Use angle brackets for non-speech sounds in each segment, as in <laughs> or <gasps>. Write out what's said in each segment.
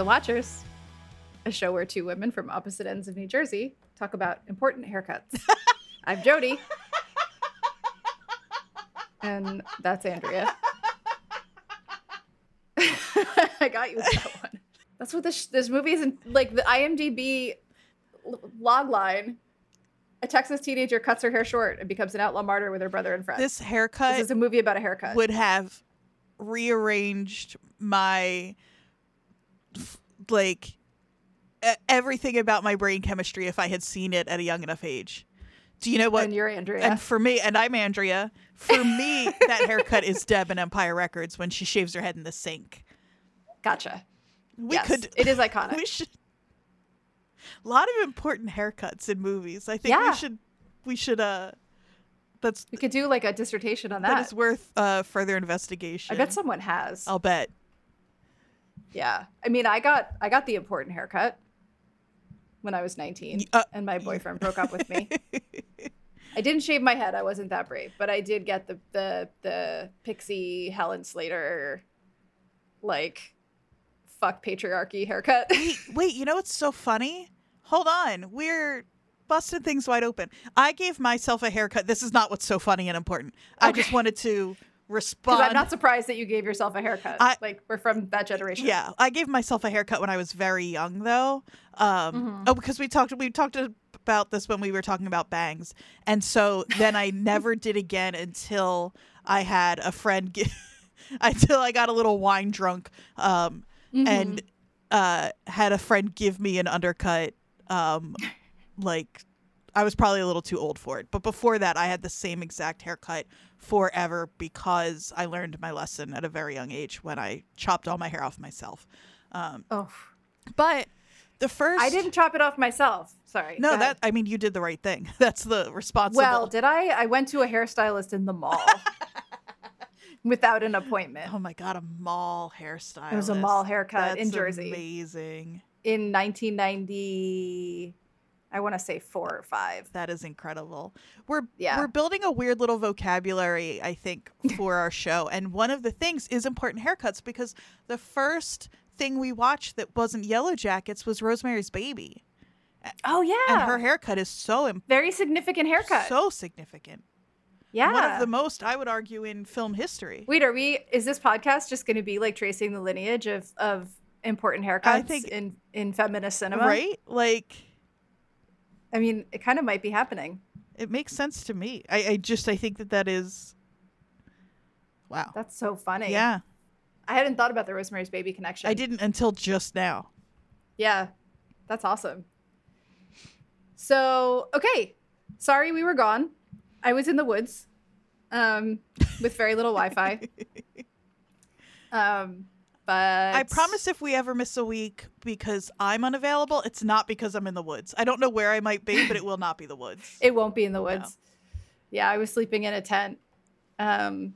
The Watchers, a show where two women from opposite ends of New Jersey talk about important haircuts. <laughs> I'm Jodie. And that's Andrea. <laughs> I got you with that <laughs> one. That's what this this movie is in, like the IMDb log line. A Texas teenager cuts her hair short and becomes an outlaw martyr with her brother and friends. This haircut This is a movie about a haircut. would have rearranged my like everything about my brain chemistry if I had seen it at a young enough age. Do you know what? and you're Andrea. And for me, and I'm Andrea. For me, <laughs> that haircut is Deb in Empire Records when she shaves her head in the sink. gotcha. We Yes, could. It is <laughs> iconic. We should. A lot of important haircuts in movies. I think Yeah. we should. We should. Uh, that's we could do like a dissertation on that that. is worth uh further investigation. I bet someone has. I'll bet. Yeah. I mean, I got I got the important haircut when I was 19 uh, and my boyfriend broke up with me. <laughs> I didn't shave my head. I wasn't that brave, but I did get the the the pixie Helen Slater like fuck patriarchy haircut. wait, wait, you know what's so funny? Hold on. We're busting things wide open. I gave myself a haircut. This is not what's so funny and important. I just wanted to respond. I'm not surprised that you gave yourself a haircut. I- like we're from that generation. Yeah, I gave myself a haircut when I was very young, though. Um, Mhm. Oh, because we talked we talked about this when we were talking about bangs, and so then I never did again until I had a friend <laughs> until I got a little wine drunk, um, Mhm. and uh, had a friend give me an undercut. Um, like I was probably a little too old for it, but before that, I had the same exact haircut forever because I learned my lesson at a very young age when I chopped all my hair off myself. Um, oh, but the first, I didn't chop it off myself. Sorry. No, that I mean, you did the right thing. <laughs> That's the responsible. Well, did I? I went to a hairstylist in the mall <laughs> without an appointment oh my god, a mall hairstyle. It was a mall haircut in Jersey. Amazing. in 1990. I want to say four or five. That is incredible. We're Yeah. we're building a weird little vocabulary, I think, for our show. And one of the things is important haircuts because the first thing we watched that wasn't Yellowjackets was Rosemary's Baby, Oh yeah, and her haircut is so im- very significant haircut. so significant. yeah, One of the most, I would argue, in film history. Wait, are we? Is this podcast just going to be like tracing the lineage of of important haircuts I think- in in feminist cinema? Right? Like I mean, it kind of might be happening. it makes sense to me. I, I just I think that that is wow. That's so funny. Yeah, I hadn't thought about the Rosemary's Baby connection. I didn't until just now. Yeah, that's awesome. So, okay. Sorry we were gone. I was in the woods um, with very little Wi Fi. <laughs> Um, but I promise if we ever miss a week because I'm unavailable, it's not because I'm in the woods. I don't know where I might be, but it will not be the woods. <laughs> it won't be in the woods. Yeah, I was sleeping in a tent um,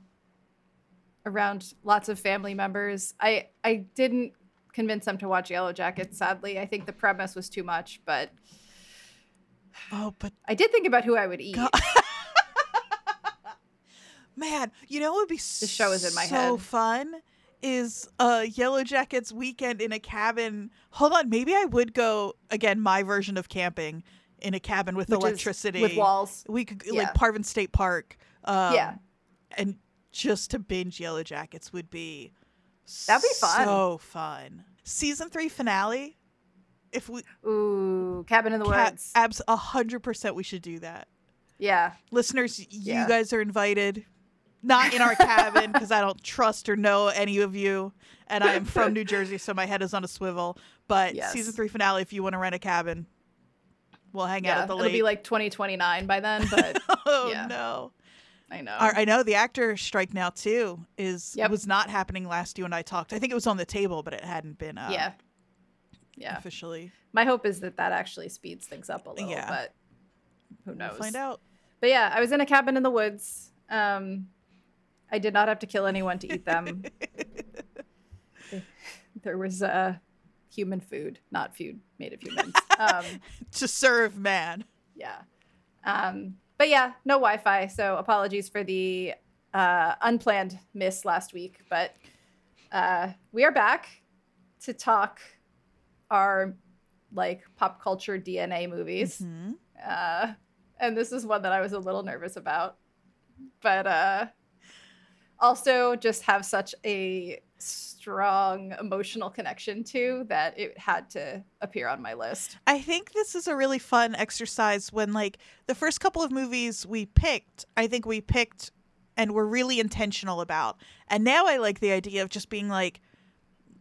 around lots of family members. I, I didn't convince them to watch Yellowjackets, sadly. I think the premise was too much, but oh, but I did think about who I would eat. <laughs> Man, you know what would be This show is in my head so head. fun is uh Yellowjackets weekend in a cabin. Hold on, maybe I would go again my version of camping in a cabin with which electricity with walls. We could Yeah. like Parvin State Park. Um, Yeah. and just to binge Yellowjackets would be That'd be fun. So fun. Season three finale. If we Ooh, cabin in the ca- woods. abs a hundred percent, we should do that. yeah, Listeners, y- Yeah. you guys are invited. Not in our cabin because I don't trust or know any of you, and I am from New Jersey, so my head is on a swivel. But Yes. season three finale, if you want to rent a cabin, we'll hang out at the lake. It'll be like 2029 by then, but <laughs> oh yeah. no! I know. I know the actor strike now too is Yep. was not happening last you and I talked. I think it was on the table, but it hadn't been uh, yeah, yeah. officially. My hope is that that actually speeds things up a little, Yeah. but who We'll knows? find out. But yeah, I was in a cabin in the woods. Um, I did not have to kill anyone to eat them. <laughs> there was uh, human food, not food made of humans. <laughs> Um, to serve man. yeah. Um, but yeah, no Wi-Fi, so apologies for the uh, unplanned miss last week. But uh, we are back to talk are like pop culture DNA movies. Mhm. Uh, and this is one that I was a little nervous about. But uh, also just have such a strong emotional connection to that it had to appear on my list. I think this is a really fun exercise when like the first couple of movies we picked, I think we picked and were really intentional about. And now I like the idea of just being like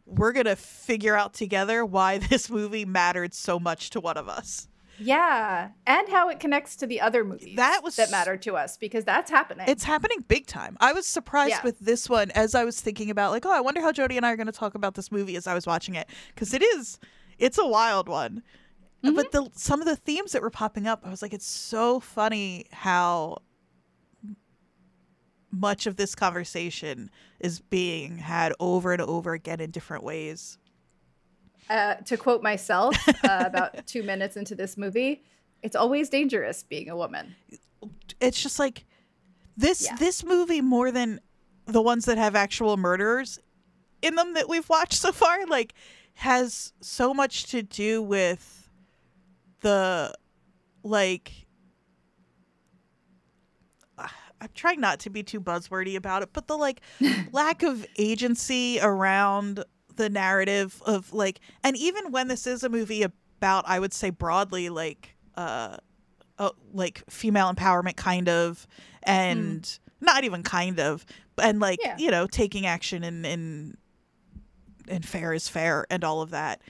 we're going to figure out together why <laughs> this movie mattered so much to one of us. Yeah, and how it connects to the other movies That was- that mattered to us because that's happening. It's happening big time. I was surprised Yeah. with this one as I was thinking about like, oh, I wonder how Jodie and I are going to talk about this movie as I was watching it because it is it's a wild one. Mm-hmm. But the some of the themes that were popping up, I was like, it's so funny how much of this conversation is being had over and over again in different ways. Uh, to quote myself uh, about <laughs> two minutes into this movie, it's always dangerous being a woman. It's just like this Yeah. this movie more than the ones that have actual murderers in them that we've watched so far like has so much to do with the like <sighs> I'm trying not to be too buzzwordy about it, but the like <laughs> lack of agency around the narrative of like and even when this is a movie about I would say broadly like uh, uh like female empowerment kind of and not even kind of and like Yeah. you know taking action and and and fair is fair and all of that.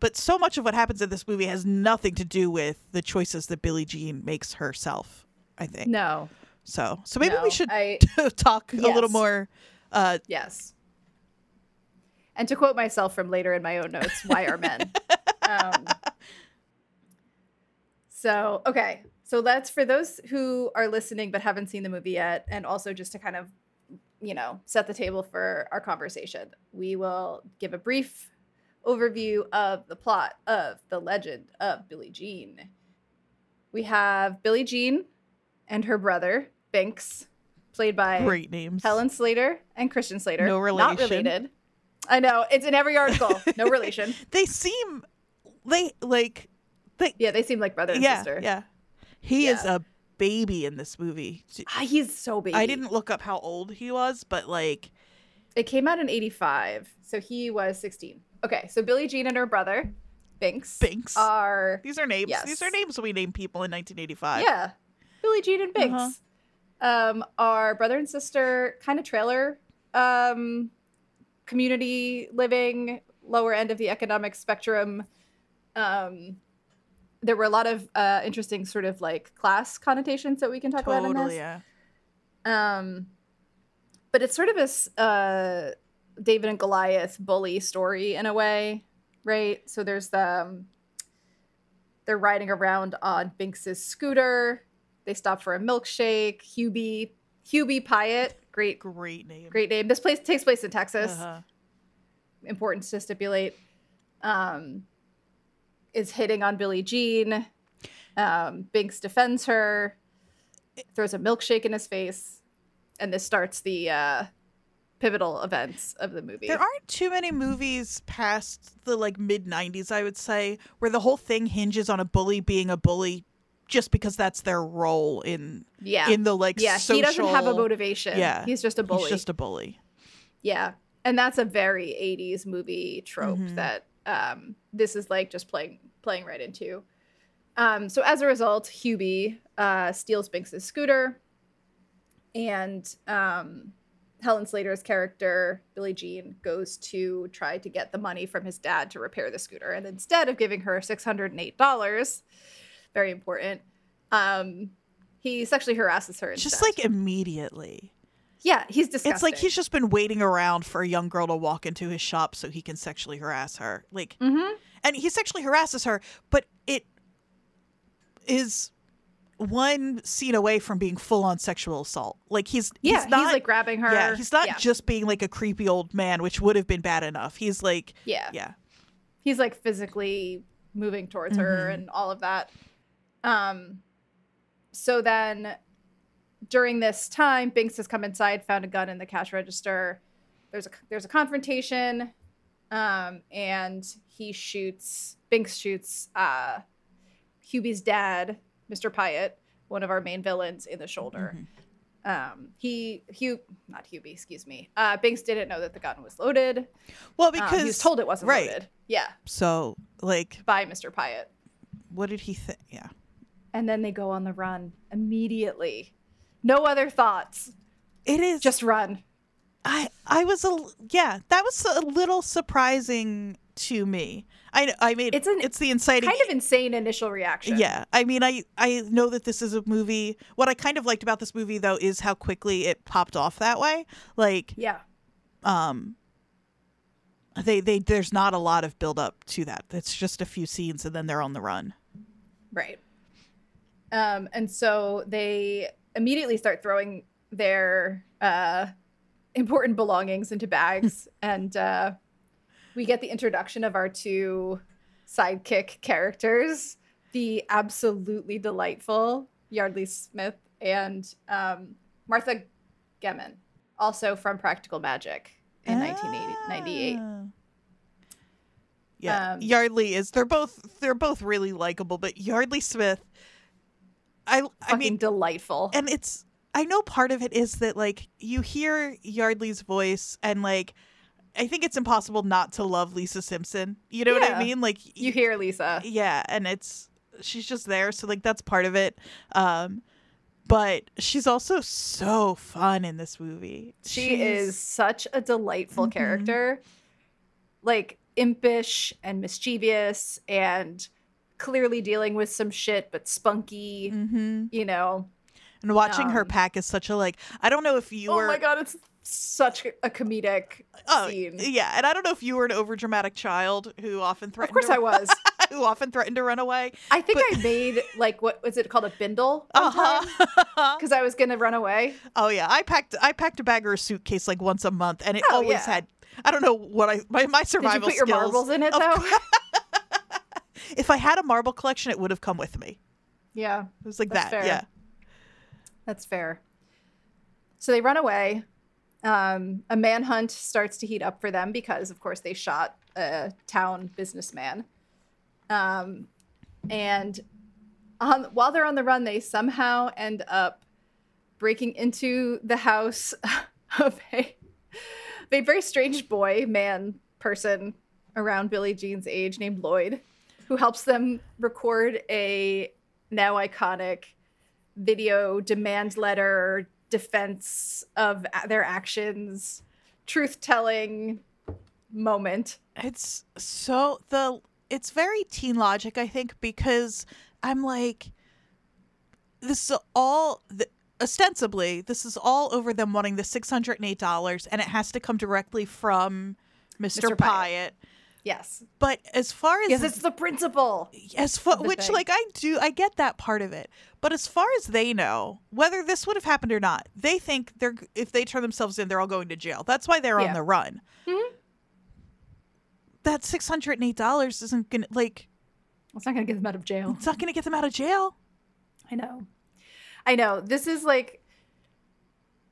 But so much of what happens in this movie has nothing to do with the choices that Billie Jean makes herself I think. No, so so maybe no, we should I <laughs> talk a little more uh yes. And to quote myself from later in my own notes, why are men? <laughs> um, so okay, so that's for those who are listening but haven't seen the movie yet, and also just to kind of, you know, set the table for our conversation. We will give a brief overview of the plot of the legend of Billie Jean. We have Billie Jean and her brother Binx, played by great names Helen Slater and Christian Slater. No Not relation. related. I know. It's in every article. No relation. <laughs> they seem they like they Yeah, they seem like brother and yeah sister. yeah he is a baby in this movie Ah, he's so baby. I didn't look up how old he was, but like It came out in 85. So he was 16. Okay. So Billie Jean and her brother, Binx, Binx. are. these are names. Yes. These are names we name people in 1985. Yeah. Billie Jean and Binx Uh-huh. um, are brother and sister, kind of trailer um, community living, lower end of the economic spectrum. Um, there were a lot of uh, interesting sort of like class connotations that we can talk about in totally. this. Yeah. Um, but it's sort of a uh, David and Goliath bully story in a way, right? So there's the um, they're riding around on Binx's scooter. They stop for a milkshake. Hubie Hubie Pyatt, great Great name. great name. This place takes place in Texas. Uh-huh. Important to stipulate. Um, is hitting on Billie Jean. Um, Binx defends her, throws a milkshake in his face, and this starts the uh, pivotal events of the movie. There aren't too many movies past the like mid 90s, I would say, where the whole thing hinges on a bully being a bully just because that's their role in yeah, in the like yeah. social He doesn't have a motivation. Yeah. he's just a bully. He's just a bully. Yeah. And that's a very 80s movie trope Mhm. that um, this is like just playing playing right into. Um, so as a result, Hubie uh, steals Binx's scooter, and um, Helen Slater's character, Billie Jean, goes to try to get the money from his dad to repair the scooter. And instead of giving her $608, very important, um, he sexually harasses her. Just like immediately. yeah, he's disgusting. It's like he's just been waiting around for a young girl to walk into his shop so he can sexually harass her. Like Mhm. and he sexually harasses her, but it is one scene away from being full on sexual assault. Like he's Yeah, he's not like grabbing her. yeah, he's not Yeah. just being like a creepy old man, which would have been bad enough. He's like yeah. yeah. He's like physically moving towards her Mhm. and all of that. Um so then during this time, Binx has come inside, found a gun in the cash register. There's a there's a confrontation. Um, and he shoots Binx shoots uh Hubie's dad, Mr. Pyatt, one of our main villains, in the shoulder. Mhm. Um, he Hugh not Hubie, excuse me. Uh, Binks didn't know that the gun was loaded. Well, Um, because he was told it wasn't right. loaded. Yeah, so like by Mr. Pyatt. what did he think? Yeah. And then they go on the run immediately. No other thoughts. It is Just run. I I was a yeah, that was a little surprising to me. I I mean It's an it's the inciting Kind of insane initial reaction. Yeah, I mean, I I know that this is a movie. What I kind of liked about this movie, though, is how quickly it popped off that way. Like, Yeah. um, they they there's not a lot of build up to that. It's just a few scenes, and then they're on the run. Right. Um, and so they immediately start throwing their uh, important belongings into bags, <laughs> and uh, we get the introduction of our two sidekick characters, the absolutely delightful Yeardley Smith and um, Martha Gehman, also from Practical Magic in 1998. Ah. Yeah, Um, Yeardley is. They're both they're both really likable, but Yeardley Smith, I I mean, delightful. and it's I know part of it is that like you hear Yeardley's voice and like I think it's impossible not to love Lisa Simpson. You know what I mean? Like you hear Lisa. yeah, and it's she's just there, so like that's part of it. Um but she's also so fun in this movie. She She's- is such a delightful Mhm. character. Like impish and mischievous and clearly dealing with some shit but spunky, Mhm. you know. And watching her Um, pack is such a like I don't know if you oh were my god, it's such a comedic oh scene. yeah, and I don't know if you were an overdramatic child who often threatened. Of course to, I was. <laughs> who often threatened to run away. I think But- I made like what was it called a bindle Uh-huh. because <laughs> I was gonna run away. Oh yeah, I packed I packed a bag or a suitcase like once a month, and it Oh, always yeah. had. I don't know what I my my survival. Did you put your marbles in it though? <laughs> If I had a marble collection, it would have come with me. yeah. It was like that. fair. Yeah. That's fair. So they run away. Um, a manhunt starts to heat up for them because, of course, they shot a town businessman. Um, and on, while they're on the run, they somehow end up breaking into the house <laughs> of a, of a very strange boy, man, person around Billie Jean's age named Lloyd, who helps them record a now iconic video demand letter defense of their actions truth telling moment It's so the it's very teen logic, I think, because I'm like, this is all the, ostensibly this is all over them wanting the six hundred and eight dollars, and it has to come directly from Mr. Mr. Pyatt. Pyatt. Yes But as far as because it's the principle as far which thing. like I do I get that part of it. But as far as they know, whether this would have happened or not, they think they're if they turn themselves in, they're all going to jail. That's why they're Yeah. on the run. Mhm. That six hundred and eight dollars isn't gonna like it's not gonna get them out of jail it's not gonna get them out of jail. i know i know this is like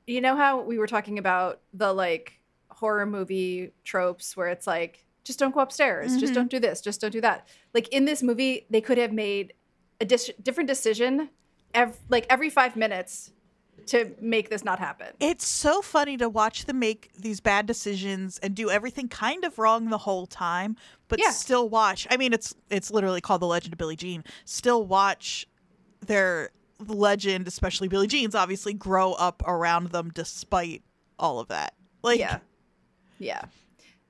you know how we were talking about the like horror movie tropes where it's like just don't go upstairs just Mhm. don't do this just don't do that like in this movie they could have made a dis- different decision ev- like every five minutes to make this not happen It's so funny to watch them make these bad decisions and do everything kind of wrong the whole time, but Yeah. still watch. I mean, it's it's literally called The Legend of Billie Jean. Still watch their legend, especially Billie Jean's, obviously grow up around them despite all of that. Like, yeah yeah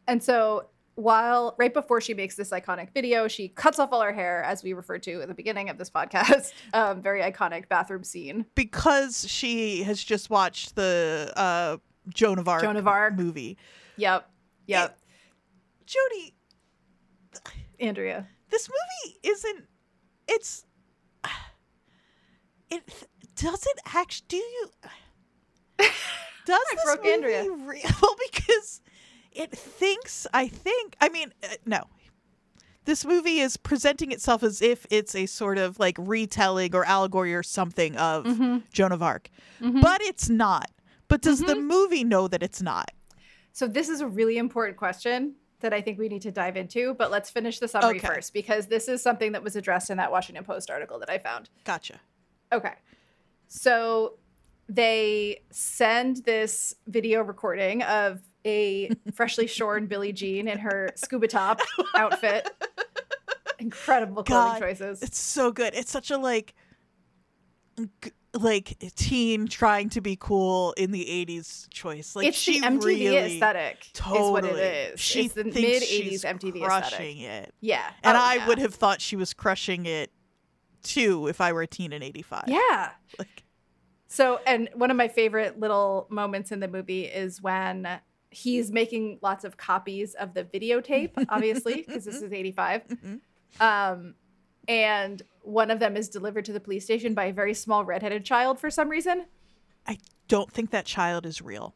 and so while right before she makes this iconic video she cuts off all her hair as we referred to at the beginning of this podcast <laughs> um, very iconic bathroom scene because she has just watched the uh, Joan of Arc, Joan of Arc. movie. yep yep Jodie, <sighs> andrea this movie isn't it's <sighs> it doesn't actually do you <sighs> <laughs> does I this broke movie Andrea. re- <laughs> well because it thinks i think i mean uh, no this movie is presenting itself as if it's a sort of like retelling or allegory or something of Mm-hmm. joan of arc but it's not but does the Mm-hmm. movie know that it's not so this is a really important question that I think we need to dive into, but let's finish the summary Okay. first because this is something that was addressed in that Washington Post article that I found. Gotcha. Okay. So they send this video recording of a freshly shorn Billie Jean in her scuba top <laughs> outfit. Incredible clothing God, choices. It's so good. It's such a like g- like teen trying to be cool in the 80s choice. Like it's she the MTV really aesthetic totally is what it is. She it's the mid 80s MTV crushing aesthetic. it. Yeah. And Oh, I yeah. would have thought she was crushing it too if I were a teen in 85. Yeah. Like So, and one of my favorite little moments in the movie is when he's making lots of copies of the videotape, obviously, because this <laughs> is 85. Mhm. Um, and one of them is delivered to the police station by a very small redheaded child for some reason. I don't think that child is real.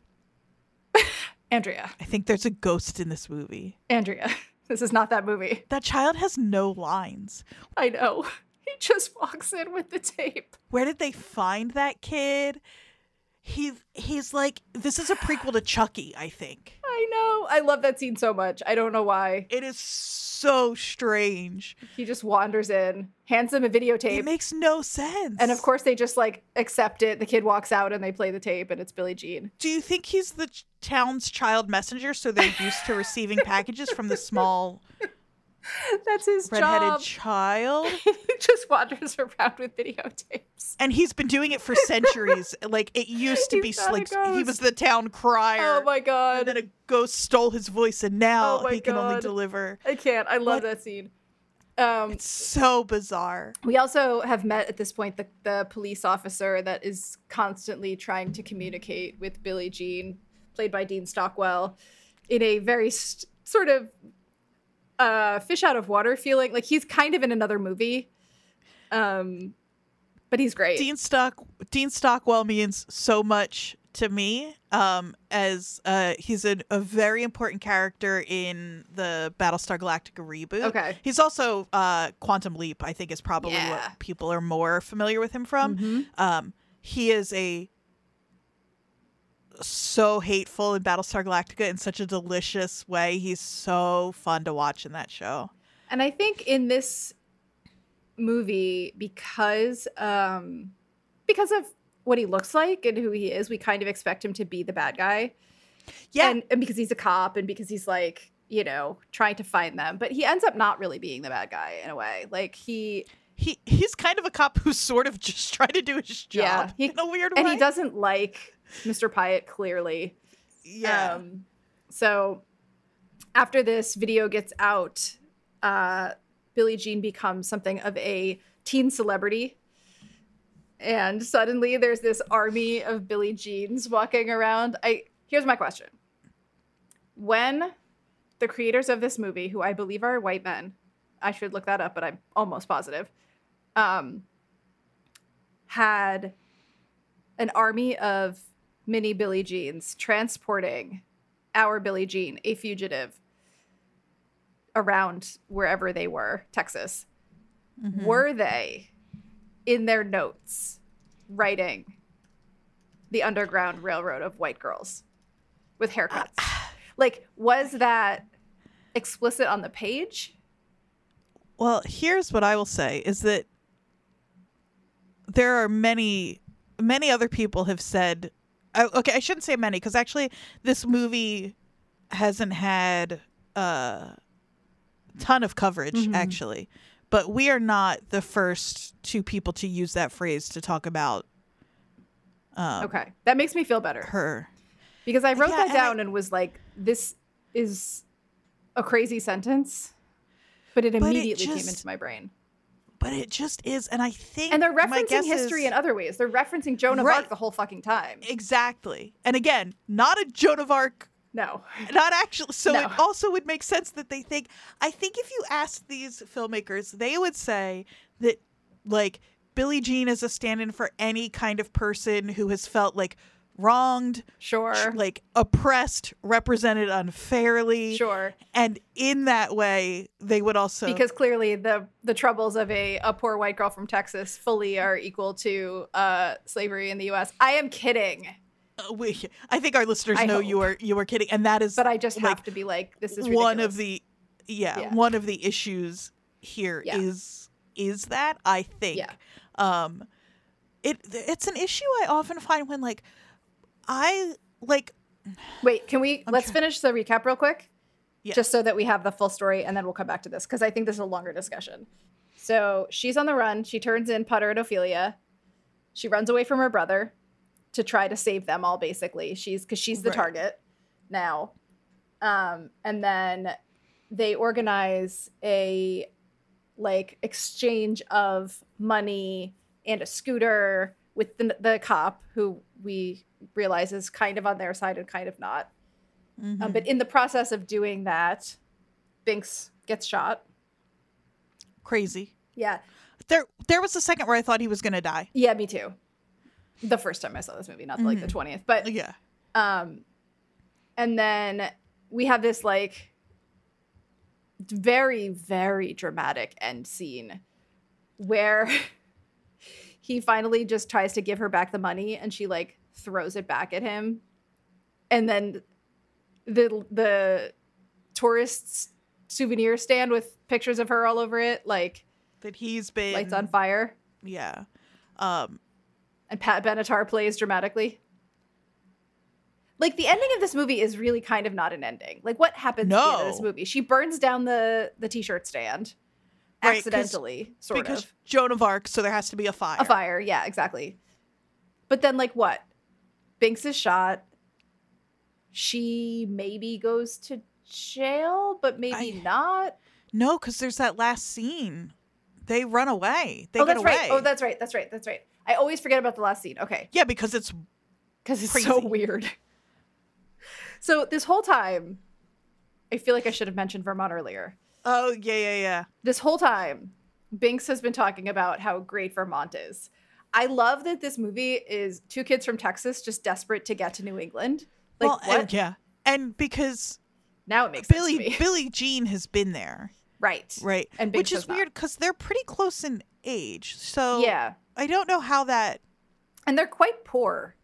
<laughs> Andrea, I think there's a ghost in this movie. Andrea, <laughs> this is not that movie. That child has no lines. I know. He just walks in with the tape. Where did they find that kid? He he's like this is a prequel to Chucky, I think. I know. I love that scene so much. I don't know why. It is so strange. He just wanders in, hands him a videotape. It makes no sense. And of course, they just like accept it. The kid walks out and they play the tape, and it's Billie Jean. do you think he's the town's child messenger so they're used to receiving packages from the small <laughs> That's his redheaded job. child? <laughs> he just wanders around with videotapes. And he's been doing it for centuries. <laughs> like it used to He's be not a like he was ghost. the town crier. Oh my god. and god. then a ghost stole his voice and now Oh my he can only God. deliver. I can't. I love that scene. Um, It's so bizarre. we also have met at this point the, the police officer that is constantly trying to communicate with Billie Jean, played by Dean Stockwell, in a very st- sort of uh, fish out of water feeling. Like he's kind of in another movie, um, but he's great. Dean Stock Dean Stockwell means so much to me um as uh he's a, a very important character in the Battlestar Galactica reboot. Okay. He's also uh Quantum Leap I think is probably Yeah. what people are more familiar with him from. Mhm. Um he is a so hateful in Battlestar Galactica in such a delicious way. He's so fun to watch in that show. And I think in this movie, because um, because of what he looks like and who he is, we kind of expect him to be the bad guy. Yeah. and, and because he's a cop and because he's like you know trying to find them, but he ends up not really being the bad guy in a way. Like he he he's kind of a cop who's sort of <laughs> just trying to do his job Yeah, he- in a weird and way. And he doesn't like Mr. Pyatt clearly. yeah. Um, so after this video gets out, uh, Billie Jean becomes something of a teen celebrity. And suddenly there's this army of Billie Jeans walking around. I here's my question. When the creators of this movie, who I believe are white men, I should look that up, but I'm almost positive, um, had an army of mini Billie Jeans transporting our Billie Jean, a fugitive, around wherever they were, Texas. Mhm. Were they in their notes writing the Underground Railroad of white girls with haircuts? <sighs> like, was that explicit on the page? Well, here's what I will say is that there are many many other people have said okay, I shouldn't say many because actually this movie hasn't had a ton of coverage Mhm. actually. But we are not the first two people to use that phrase to talk about um, Okay, that makes me feel better. her. Because I wrote Yeah, that and I- down and was like, this is a crazy sentence, but it it immediately came into my brain. But it just is and I think And they're referencing history is- in other ways. They're referencing Joan of Right. Arc the whole fucking time. Exactly. And again, not a Joan of Arc No. not actually so No. it also would make sense that they think i think if you ask these filmmakers they would say that like billie jean is a stand-in for any kind of person who has felt like wronged Sure. like oppressed represented unfairly Sure. and in that way they would also Because clearly the the troubles of a, a poor white girl from Texas fully are equal to uh, slavery in the US. I am kidding. Uh, we, I think our listeners I know you hope. are you are kidding, and that is But I just like have to be like, this is one of the yeah, Yeah. one of the issues here is Yeah. is that I think Yeah. um it it's an issue I often find when like I like Wait, can we I'm let's try- finish the recap real quick? Yeah. Just so that we have the full story and then we'll come back to this because I think this is a longer discussion. So she's on the run. She turns in Putter and Ophelia. She runs away from her brother to try to save them all, basically. She's because she's the Right. target now. Um, and then they organize a like exchange of money and a scooter with the, the cop who we realize is kind of on their side and kind of not. mhm. Um, but in the process of doing that, Binx gets shot. crazy. Yeah. There there was a second where I thought he was gonna die. Yeah, me too. The first time I saw this movie, not like the 20th. But Yeah. um and then we have this like very very dramatic end scene where <laughs> he finally just tries to give her back the money and she like throws it back at him and then the the tourists souvenir stand with pictures of her all over it like That he's been lights on fire Yeah. Um and Pat Benatar plays dramatically. Like the ending of this movie is really kind of not an ending. Like what happens at the end of this movie? She burns down the the t-shirt stand Right, accidentally, sort because of. Joan of Arc, so there has to be a fire. A fire, yeah, exactly. But then like what? Binx is shot. She maybe goes to jail, but maybe I- not. No, because there's that last scene. They run away. They oh, that's away. right. Oh, that's right. That's right. That's right. I always forget about the last scene. Okay. yeah, because it's because it's so weird. So this whole time, I feel like I should have mentioned Vermont earlier. oh yeah yeah yeah. This whole time, Binx has been talking about how great Vermont is. I love that this movie is two kids from Texas just desperate to get to New England. Like well, what? and, yeah, and because Now it makes Billy sense to me. Billie Jean has been there, right. right? And Binx Which is weird because they're pretty close in age. So Yeah. I don't know how that. And they're quite poor.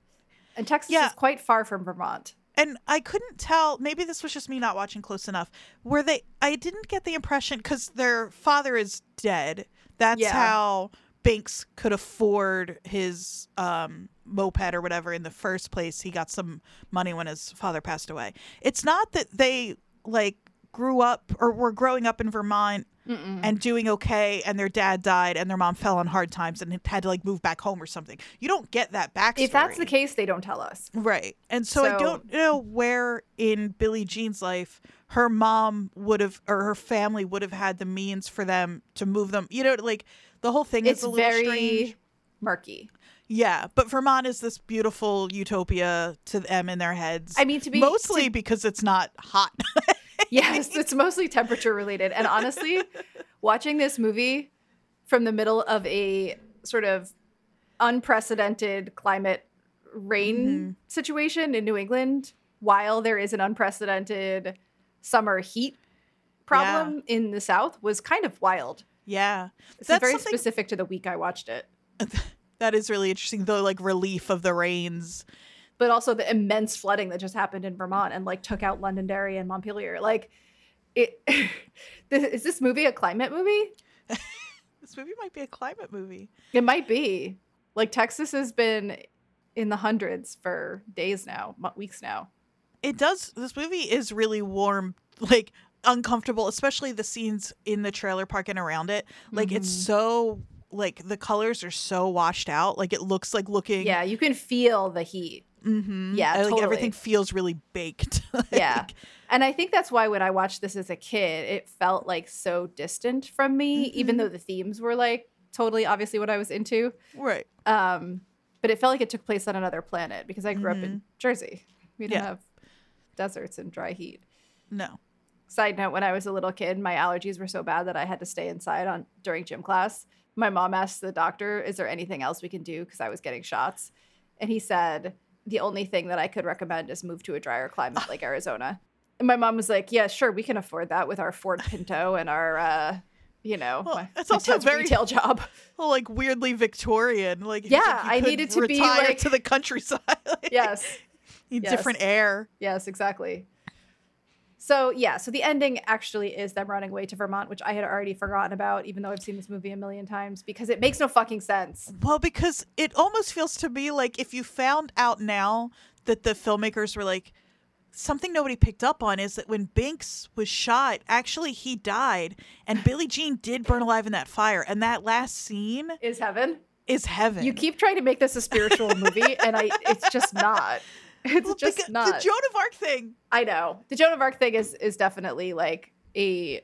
And Texas Yeah. is quite far from Vermont. And I couldn't tell. Maybe this was just me not watching close enough. Where they, I didn't get the impression because their father is dead. That's Yeah. how Binx could afford his um, moped or whatever in the first place. He got some money when his father passed away. It's not that they like grew up or were growing up in Vermont Mm-mm. and doing okay and their dad died and their mom fell on hard times and had to like move back home or something. You don't get that backstory. If that's the case, they don't tell us. Right. And so, I don't know where in Billie Jean's life her mom would have or her family would have had the means for them to move them. You know, like the whole thing It's is a little very strange. murky. Yeah, but Vermont is this beautiful utopia to them in their heads. I mean, to be mostly to- because it's not hot. <laughs> yes, it's mostly temperature related. And honestly, <laughs> watching this movie from the middle of a sort of unprecedented climate rain Mm-hmm. situation in New England, while there is an unprecedented summer heat problem in the South, was kind of wild. Yeah. This That's is very something- specific to the week I watched it, <laughs> That is really interesting. The like relief of the rains. but also the immense flooding that just happened in Vermont and like took out Londonderry and Montpelier. Like, it <laughs> is this movie a climate movie? <laughs> This movie might be a climate movie. It might be. Like Texas has been in the hundreds for days now, weeks now. it does this movie is really warm like uncomfortable especially the scenes in the trailer park and around it like it's Mhm. so like the colors are so washed out like it looks like looking Yeah, you can feel the heat. Mm-hmm. Yeah, like everything feels really baked <laughs> Yeah. And I think that's why when I watched this as a kid, it felt like so distant from me, even Mhm. though the themes were like totally obviously what I was into. right Um, but it felt like it took place on another planet because I grew up in Jersey. We didn't Yeah. have deserts and dry heat. no Side note, when I was a little kid, my allergies were so bad that I had to stay inside on during gym class. My mom asked the doctor, "Is there anything else we can do?" Because I was getting shots, and he said the only thing that I could recommend is move to a drier climate like <laughs> Arizona. And my mom was like, "Yeah, sure, we can afford that with our Ford Pinto and our uh, you know, Well, my, it's my also dad's very- retail job. <laughs> well, like weirdly Victorian. Like, Yeah, I needed to be, like- to the countryside. Like, <laughs> Yes. Yes. different air. Yes, exactly. So yeah, so the ending actually is them running away to Vermont, which I had already forgotten about, even though I've seen this movie a million times, because it makes no fucking sense. Well, because it almost feels to me like if you found out now that the filmmakers were like, something nobody picked up on is that when Binx was shot, actually he died, and Billie Jean did burn alive in that fire, and that last scene Is heaven? is heaven. You keep trying to make this a spiritual movie, and I it's just not. <laughs> It's Well, just beca- not. the Joan of Arc thing. I know. The Joan of Arc thing is is definitely like a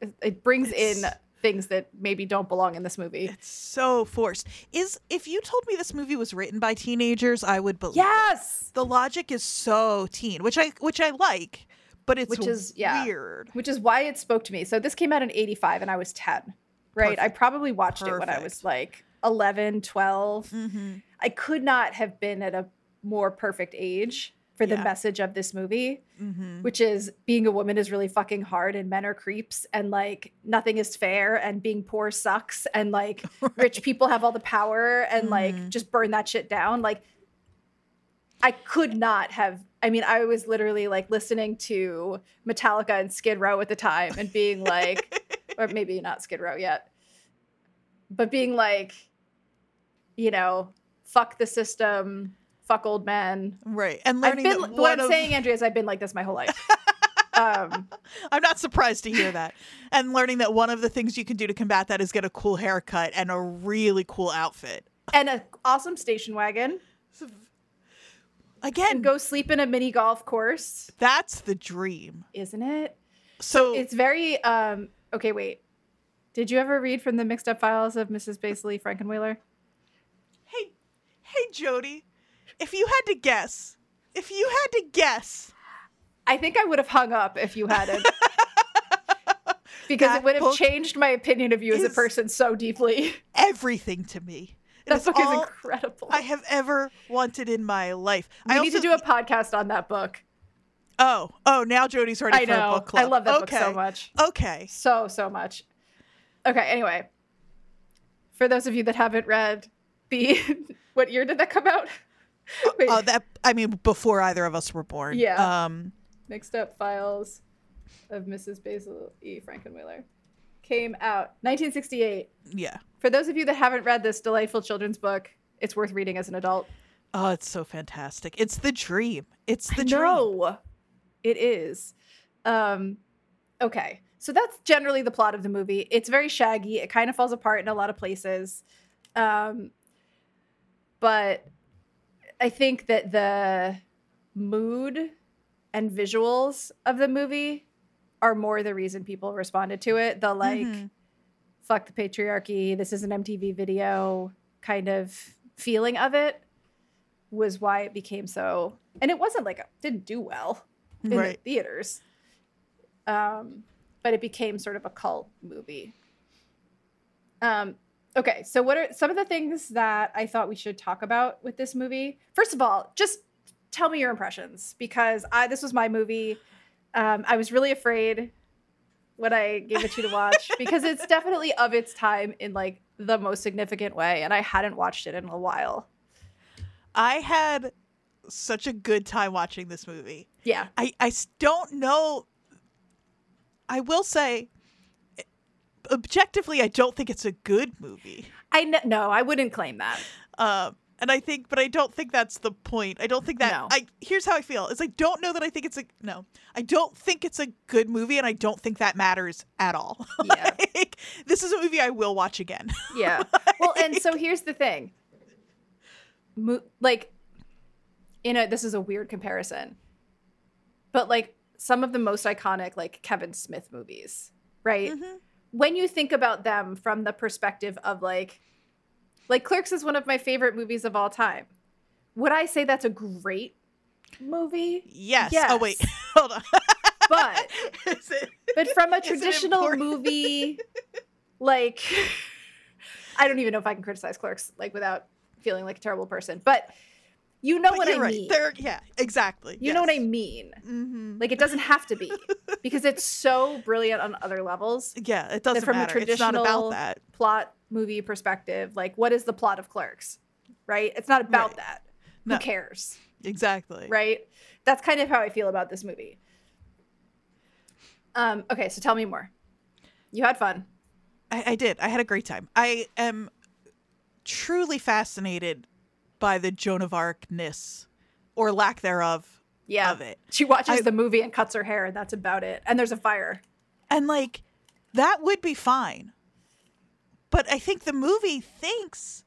it- it brings in things that maybe don't belong in this movie. It's so forced. Is if you told me this movie was written by teenagers, I would believe. it. Yes. The logic is so teen, which I which I like, but it's Which is- yeah. weird. Which is why it spoke to me. So this came out in 85 and I was 10. Right? I probably watched it when I was like 11, 12. Mm-hmm. I could not have been at a more perfect age for the Yeah. message of this movie, Mm-hmm. which is being a woman is really fucking hard and men are creeps and like nothing is fair and being poor sucks and like <laughs> rich people have all the power and like Mhm. just burn that shit down. Like I could not have I mean, I was literally like listening to Metallica and Skid Row at the time and being like <laughs> or maybe not Skid Row yet. But being like, you know, fuck the system, fuck old men. Right, and learning been that what I'm of saying, Andrea, is I've been like this my whole life. <laughs> um, I'm not surprised to hear that, and learning that one of the things you can do to combat that is get a cool haircut and a really cool outfit. and an awesome station wagon Again, and go sleep in a mini golf course, that's the dream. isn't it? So It's very um okay, wait. Did you ever read from the mixed up files of Mrs. Basley Frankenwheeler? hey, hey, Jodie, if you had to guess, if you had to guess, I think I would have hung up if you hadn't. <laughs> because That it would have changed my opinion of you as a person so deeply. everything to me. It That is book is all incredible. I have ever wanted in my life. we I need to do a podcast on that book. Oh, oh, now Jodie's ready I for a know. book club. I love that okay. book so much. Okay. So, so much. Okay, anyway. For those of you that haven't read the <laughs> what year did that come out? <laughs> Wait, Oh, that I mean, before either of us were born. Yeah. Um. mixed up files of Mrs. Basil E. Frankenwheeler. Came out 1968. Yeah. For those of you that haven't read this delightful children's book, it's worth reading as an adult. Oh, it's so fantastic. It's the dream. It's the dream. No, it is. Um, okay, so that's generally the plot of the movie. It's very shaggy. It kind of falls apart in a lot of places, um, but I think that the mood and visuals of the movie are more the reason people responded to it. The like, Mhm. fuck the patriarchy. This is an MTV video kind of feeling of it was why it became so and it wasn't like it didn't do well in Right. the theaters um but it became sort of a cult movie um okay so what are some of the things that i thought we should talk about with this movie first of all just tell me your impressions because i this was my movie um i was really afraid when i gave it to you to watch <laughs> because it's definitely of its time in like the most significant way and i hadn't watched it in a while I had such a good time watching this movie. yeah I I don't know. I will say, objectively, I don't think it's a good movie. I kn- no, I wouldn't claim that. Um, and I think, but I don't think that's the point. I don't think that. No. I here's how I feel: is I don't know that I think it's a no. I don't think it's a good movie, and I don't think that matters at all. <laughs> Yeah. like, this is a movie I will watch again. <laughs> Yeah. Well, and so here's the thing. Mo- like, you know, this is a weird comparison, but like some of the most iconic, like Kevin Smith movies, right? Mhm. When you think about them from the perspective of like, like Clerks is one of my favorite movies of all time. Would I say that's a great movie? Yes. Yes. Oh wait, <laughs> hold on. But <laughs> it- but from a traditional movie like <laughs> i don't even know if i can criticize clerks like without feeling like a terrible person but You know But what I right. mean. There, yeah, exactly. You know what I mean. Mm-hmm. Like it doesn't have to be <laughs> because it's so brilliant on other levels. yeah, it doesn't from a matter. It's not about traditional- that. Plot movie perspective, like what is the plot of Clerks? Right? It's not about Right. that. No. Who cares? Exactly. Right? That's kind of how I feel about this movie. Um, okay, so tell me more. You had fun. I, I did. I had a great time. I am truly fascinated by the Joan of Arc-ness or lack thereof Yeah. of it. She watches I- the movie and cuts her hair, and that's about it. And there's a fire. And like that would be fine. But I think the movie thinks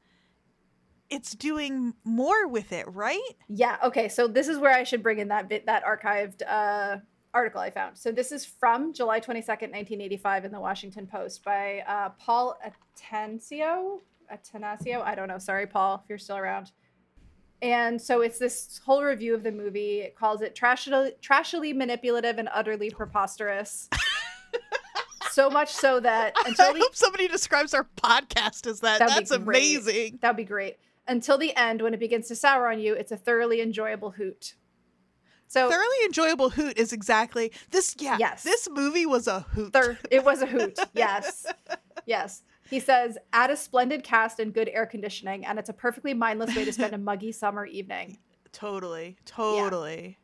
it's doing more with it, right? Yeah. Okay. So this is where I should bring in that bit, that archived uh, article I found. So this is from July twenty second, nineteen eighty five, in the Washington Post by uh, Paul Atencio. Attanasio. I don't know. Sorry, Paul, if you're still around. And so it's this whole review of the movie. It calls it trashily, trashily manipulative and utterly preposterous. <laughs> so much so that I the hope somebody describes our podcast as that. That's amazing. That'd be great. Until the end, when it begins to sour on you, it's a thoroughly enjoyable hoot. So Thoroughly enjoyable hoot is exactly this. Yeah, Yes. this movie was a hoot. thir- it was a hoot. <laughs> Yes. Yes. He says, add a splendid cast and good air conditioning, and it's a perfectly mindless way to spend a <laughs> muggy summer evening. Totally, totally.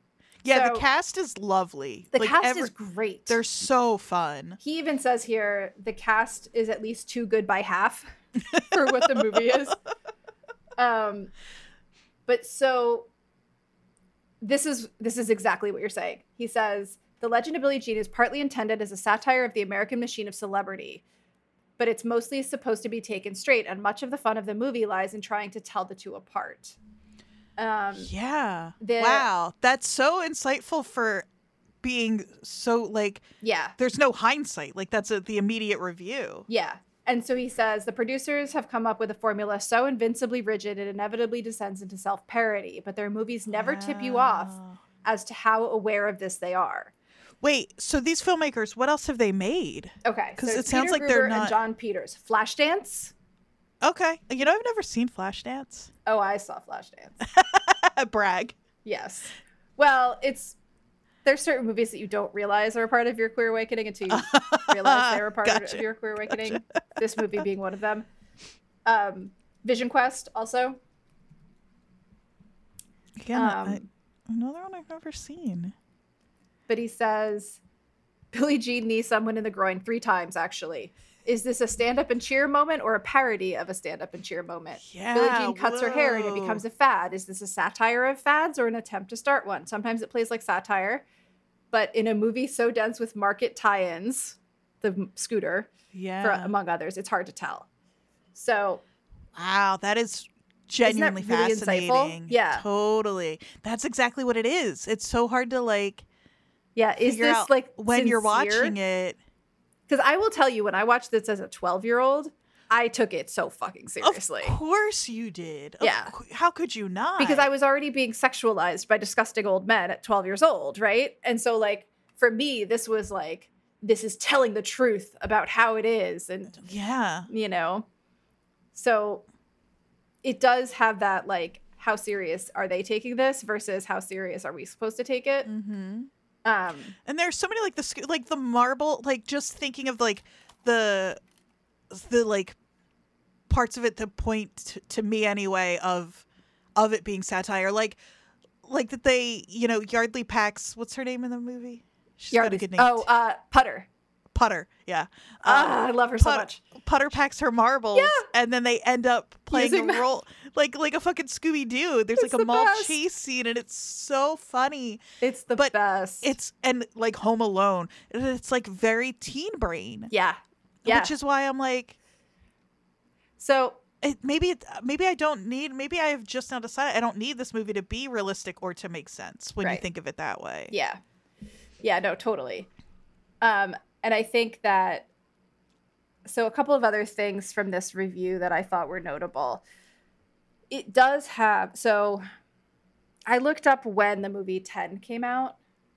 Yeah, So- the cast is lovely. The Like, cast every- is great. They're so fun. he even says here the cast is at least too good by half <laughs> for what the movie is. <laughs> Um, but so this is this is exactly what you're saying. He says the Legend of Billie Jean is partly intended as a satire of the American machine of celebrity, but it's mostly supposed to be taken straight, and much of the fun of the movie lies in trying to tell the two apart. Um, Yeah. the- wow, that's so insightful for being so like. yeah, There's no hindsight. Like that's a, the immediate review. Yeah. And so he says the producers have come up with a formula so invincibly rigid it inevitably descends into self parody, but their movies never tip you off as to how aware of this they are. Wait, so these filmmakers, what else have they made? Okay. 'Cause so it sounds Peter like they're Guber and not- Jon Peters. Flashdance. Okay, you know I've never seen Flashdance. Oh, I saw Flashdance. <laughs> Brag. yes. Well, it's there's certain movies that you don't realize are a part of your queer awakening until you <laughs> realize they were part Gotcha. of your queer awakening. This movie being one of them. Um, Vision Quest also. Again, I- Um, another one I've never seen. But he says Billie Jean knees someone in the groin three times actually. Is this a stand up and cheer moment or a parody of a stand up and cheer moment? Yeah, Billie Jean cuts her hair and it becomes a fad. Is this a satire of fads or an attempt to start one? Sometimes it plays like satire, but in a movie so dense with market tie ins, the scooter, Yeah. for, among others, it's hard to tell. So Wow, that is that genuinely really insightful? fascinating. Yeah. Totally. That's exactly what it is. It's so hard to like yeah, is figure this like when you're watching it. Because I will tell you, when I watched this as a 12 year old, I took it so fucking seriously. Of course you did. Yeah. how could you not? Because I was already being sexualized by disgusting old men at 12 years old, right? And so, like, for me, this was like, this is telling the truth about how it is. And, Yeah. you know, so it does have that, like, how serious are they taking this versus how serious are we supposed to take it? Mm-hmm. Um, And there's so many like the like the marble like just thinking of like the the like parts of it that point to, to me anyway of of it being satire. Like like that they you know Yeardley Pax what's her name in the movie? She's got a Yeardley- good name. oh, uh, Putter. Putter yeah Ah, Um, I love her so much. Putter packs her marbles and then they end up playing Using a role like like a fucking Scooby Doo there's It's like a the mall best. chase scene and it's so funny It's the but best. it's and like Home Alone. It's like very teen brain, yeah. Yeah. which is why I'm like, so it, maybe it, maybe I don't need. Maybe I have just now decided I don't need this movie to be realistic or to make sense when you think of it that way. Yeah. Yeah, no, totally. Um, and I think that so a couple of other things from this review that I thought were notable. It does have so I looked up when the movie 10 came out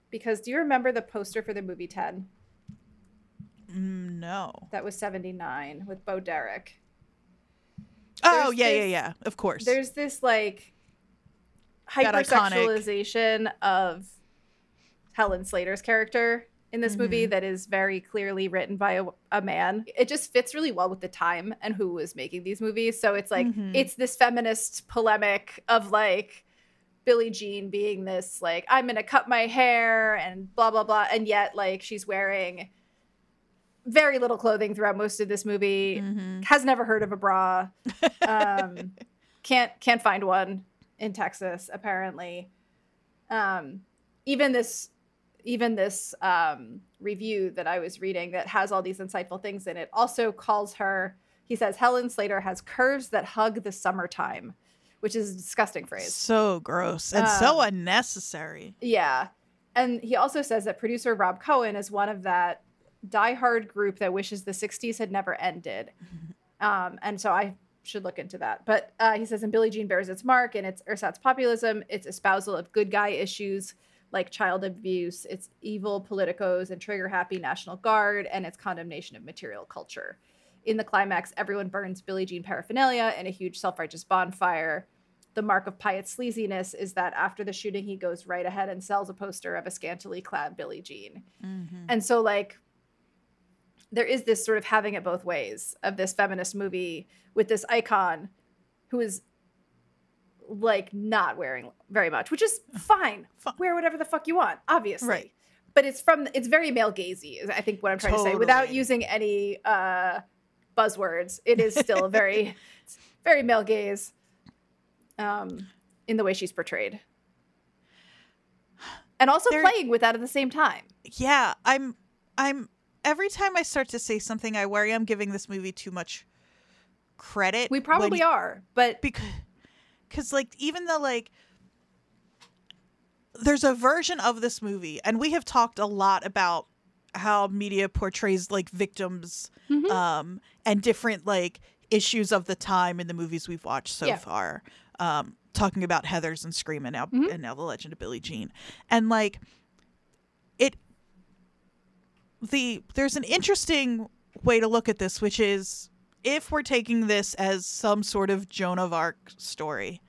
because do you remember the poster for the movie 10? Mm, no. That was 79 with Bo Derek. Oh There's yeah, yeah, this- yeah. Of course. There's this like hypersexualization of Helen Slater's character in this movie Mhm. that is very clearly written by a, a man. It just fits really well with the time and who was making these movies. So it's like Mhm. it's this feminist polemic of like Billie Jean being this like I'm going to cut my hair and blah blah blah and yet like she's wearing very little clothing throughout most of this movie Mhm. has never heard of a bra <laughs> um can't can't find one in texas apparently um even this even this um review that i was reading that has all these insightful things in it also calls her he says helen slater has curves that hug the summertime which is a disgusting phrase So gross and so Um, unnecessary. yeah. And he also says that producer Rob Cohen is one of that diehard group that wishes the 60s had never ended. <laughs> Um, and so I should look into that. But uh, he says, and Billie Jean bears its mark and its ersatz populism, its espousal of good guy issues like child abuse, its evil politicos and trigger happy National Guard, and its condemnation of material culture. In the climax, everyone burns Billie Jean paraphernalia in a huge self righteous bonfire. The mark of Pyatt's sleaziness is that after the shooting, he goes right ahead and sells a poster of a scantily clad Billie Jean. Mhm. And so, like, there is this sort of having it both ways of this feminist movie with this icon who is like not wearing very much, which is fine. Fine. Wear whatever the fuck you want, obviously. Right. But it's from it's very male gazy, is I think what I'm trying to say, without using any uh buzzwords. It is still <laughs> very very male gaze um in the way she's portrayed. And also playing with that at the same time. Yeah, I'm I'm every time I start to say something I worry I'm giving this movie too much credit. We probably you- are, but because because like even the like there's a version of this movie and we have talked a lot about how media portrays like victims Mhm. um and different like issues of the time in the movies we've watched so Yeah. far um talking about heathers and scream and now Mhm. and now the legend of billie jean and like it the there's an interesting way to look at this which is if we're taking this as some sort of joan of arc story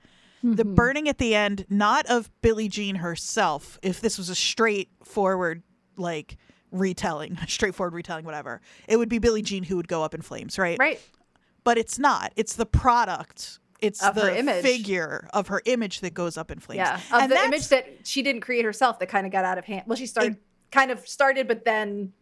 the Mhm. burning at the end not of billie jean herself if this was a straightforward like retelling <laughs> straightforward retelling whatever it would be billie jean who would go up in flames right right. but it's not it's the product it's Of the her image. figure of her image that goes up in flames Yeah. Of And the image that she didn't create herself that kind of got out of hand. Well, she started kind of started but then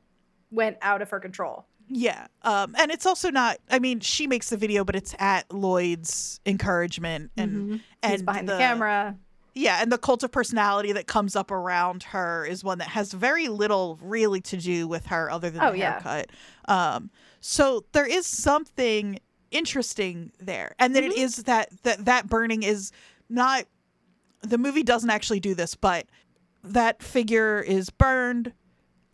went out of her control. Yeah. Um, and it's also not I mean, she makes the video, but it's at Lloyd's encouragement and Mhm. and He's behind the, camera. Yeah, and the cult of personality that comes up around her is one that has very little really to do with her other than Oh, the yeah. haircut. Um, so there is something interesting there. And then it Mm-hmm. is that that that burning is not the movie doesn't actually do this, but that figure is burned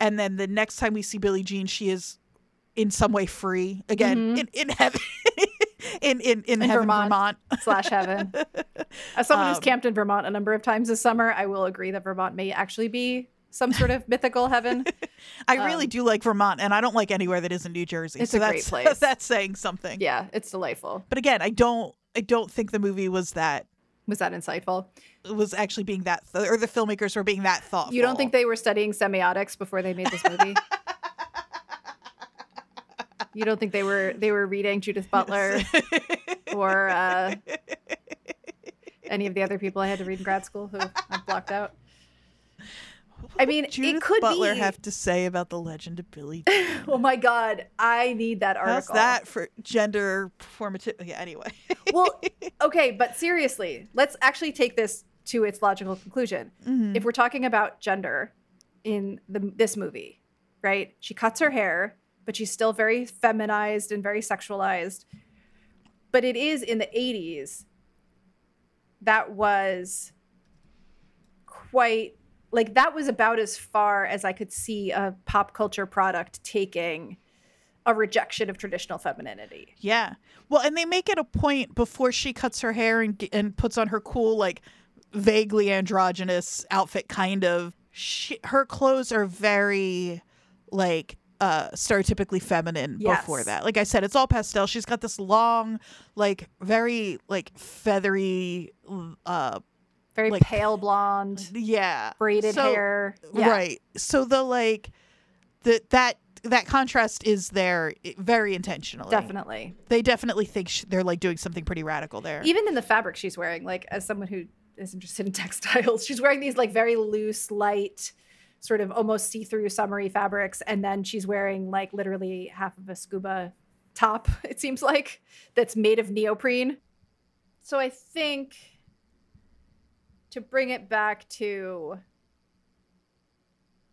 and then the next time we see Billie Jean, she is in some way free again Mhm. in in heaven <laughs> in in in, In heaven Vermont. Vermont. slash heaven. <laughs> As someone who's Um, camped in Vermont a number of times this summer, I will agree that Vermont may actually be some sort of mythical heaven. <laughs> I really Um, do like Vermont, and I don't like anywhere that isn't New Jersey. It's so a great that's, place. That's saying something. Yeah, it's delightful. But again, I don't. I don't think the movie was that Was that insightful? was actually being that, th- or the filmmakers were being that thoughtful. You don't think they were studying semiotics before they made this movie? You don't think they were they were reading Judith Butler or uh, <laughs> any of the other people I had to read in grad school who I blocked out? I mean, it Judith could Butler be- have to say about the legend of Billie? <laughs> Oh my god, I need that How's article. that for gender performative? Yeah. Anyway. well, <laughs> okay, but seriously, let's actually take this to its logical conclusion. Mhm. If we're talking about gender in the, this movie, right? She cuts her hair, but she's still very feminized and very sexualized. But it is in the 80s that was quite like that was about as far as I could see a pop culture product taking a rejection of traditional femininity. Yeah. Well, and they make it a point before she cuts her hair and and puts on her cool like vaguely androgynous outfit kind of. She, her clothes are very like uh stereotypically feminine before that. Like I said, it's all pastel. She's got this long like very like feathery uh Very like pale blonde, yeah braided So- hair. Yeah. right so the like the that that contrast is there very intentionally Definitely. they definitely think sh- they're like doing something pretty radical there Even in the fabric she's wearing, like as someone who is interested in <laughs> textiles, she's wearing these like very loose, light, sort of almost see-through summery fabrics, and then she's wearing like literally half of a scuba top. <laughs> It seems like that's made of neoprene. So I think to bring it back to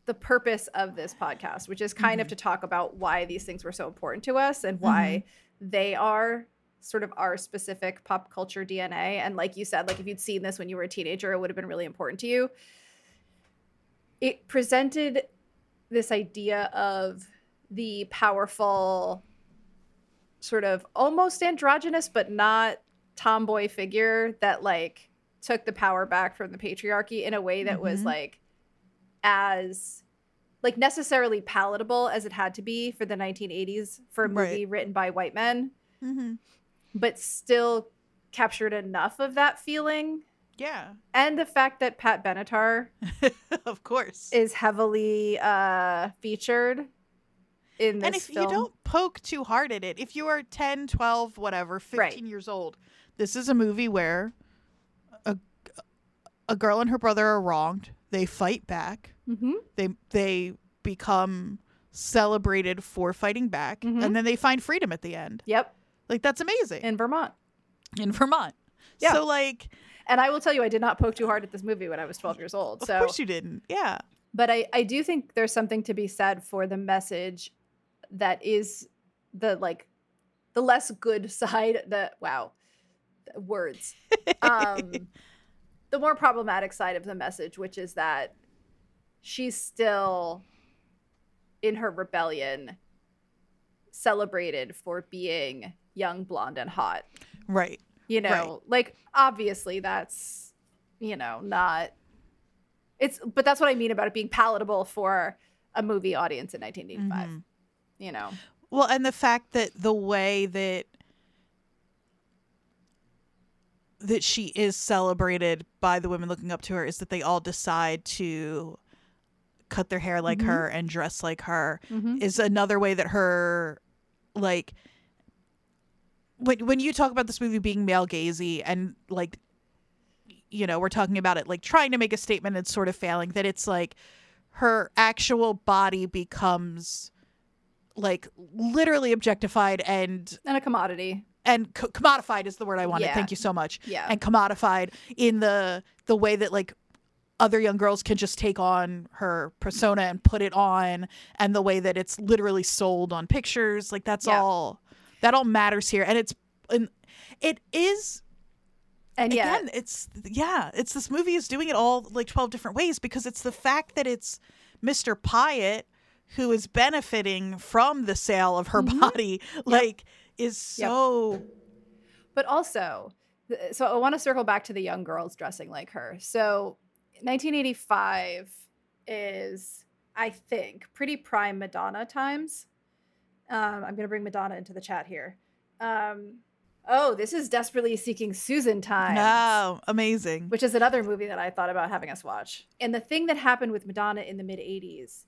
the purpose of this podcast, which is kind of Mhm. to talk about why these things were so important to us and why they are sort of our specific pop culture DNA. And like you said, like if you'd seen this when you were a teenager, it would have been really important to you. It presented this idea of the powerful, sort of almost androgynous, but not tomboy figure that like took the power back from the patriarchy in a way that was Mhm. like as like necessarily palatable as it had to be for the 1980s for a Right. movie written by white men hmm but still captured enough of that feeling yeah and the fact that pat benatar <laughs> of course is heavily uh featured in this and if film you don't poke too hard at it if you are 10 12 whatever 15 Right. years old this is a movie where a, a girl and her brother are wronged they fight back Mhm. they they become celebrated for fighting back Mhm. and then they find freedom at the end yep like that's amazing in vermont in vermont Yeah. so like and i will tell you i did not poke too hard at this movie when i was 12 years old of so course you didn't. Yeah. But I, I do think there's something to be said for the message that is the like the less good <laughs> side the wow words um <laughs> the more problematic side of the message which is that she's still in her rebellion celebrated for being young blonde and hot. Right you know Right. like obviously that's you know not it's but that's what i mean about it being palatable for a movie audience in 1985 Mhm. you know Well, and the fact that the way that that she is celebrated by the women looking up to her is that they all decide to cut their hair like Mhm. her and dress like her mm-hmm. is another way that her like when when you talk about this movie being male gazy and like you know we're talking about it like trying to make a statement and sort of failing that it's like her actual body becomes like literally objectified and and a commodity and co- commodified is the word I wanted. Yeah. Thank you so much. yeah And commodified in the the way that like other young girls can just take on her persona and put it on and the way that it's literally sold on pictures like that's Yeah. all that all matters here and it's and it is and yeah again it's yeah it's this movie is doing it all like 12 different ways because it's the fact that it's mr pyatt who is benefiting from the sale of her Mhm. body like is Yep. so but also so i want to circle back to the young girls dressing like her so 1985 is i think pretty prime madonna times um, i'm going to bring madonna into the chat here um, oh this is desperately seeking susan time. no amazing which is another movie that i thought about having us watch and the thing that happened with madonna in the mid 80s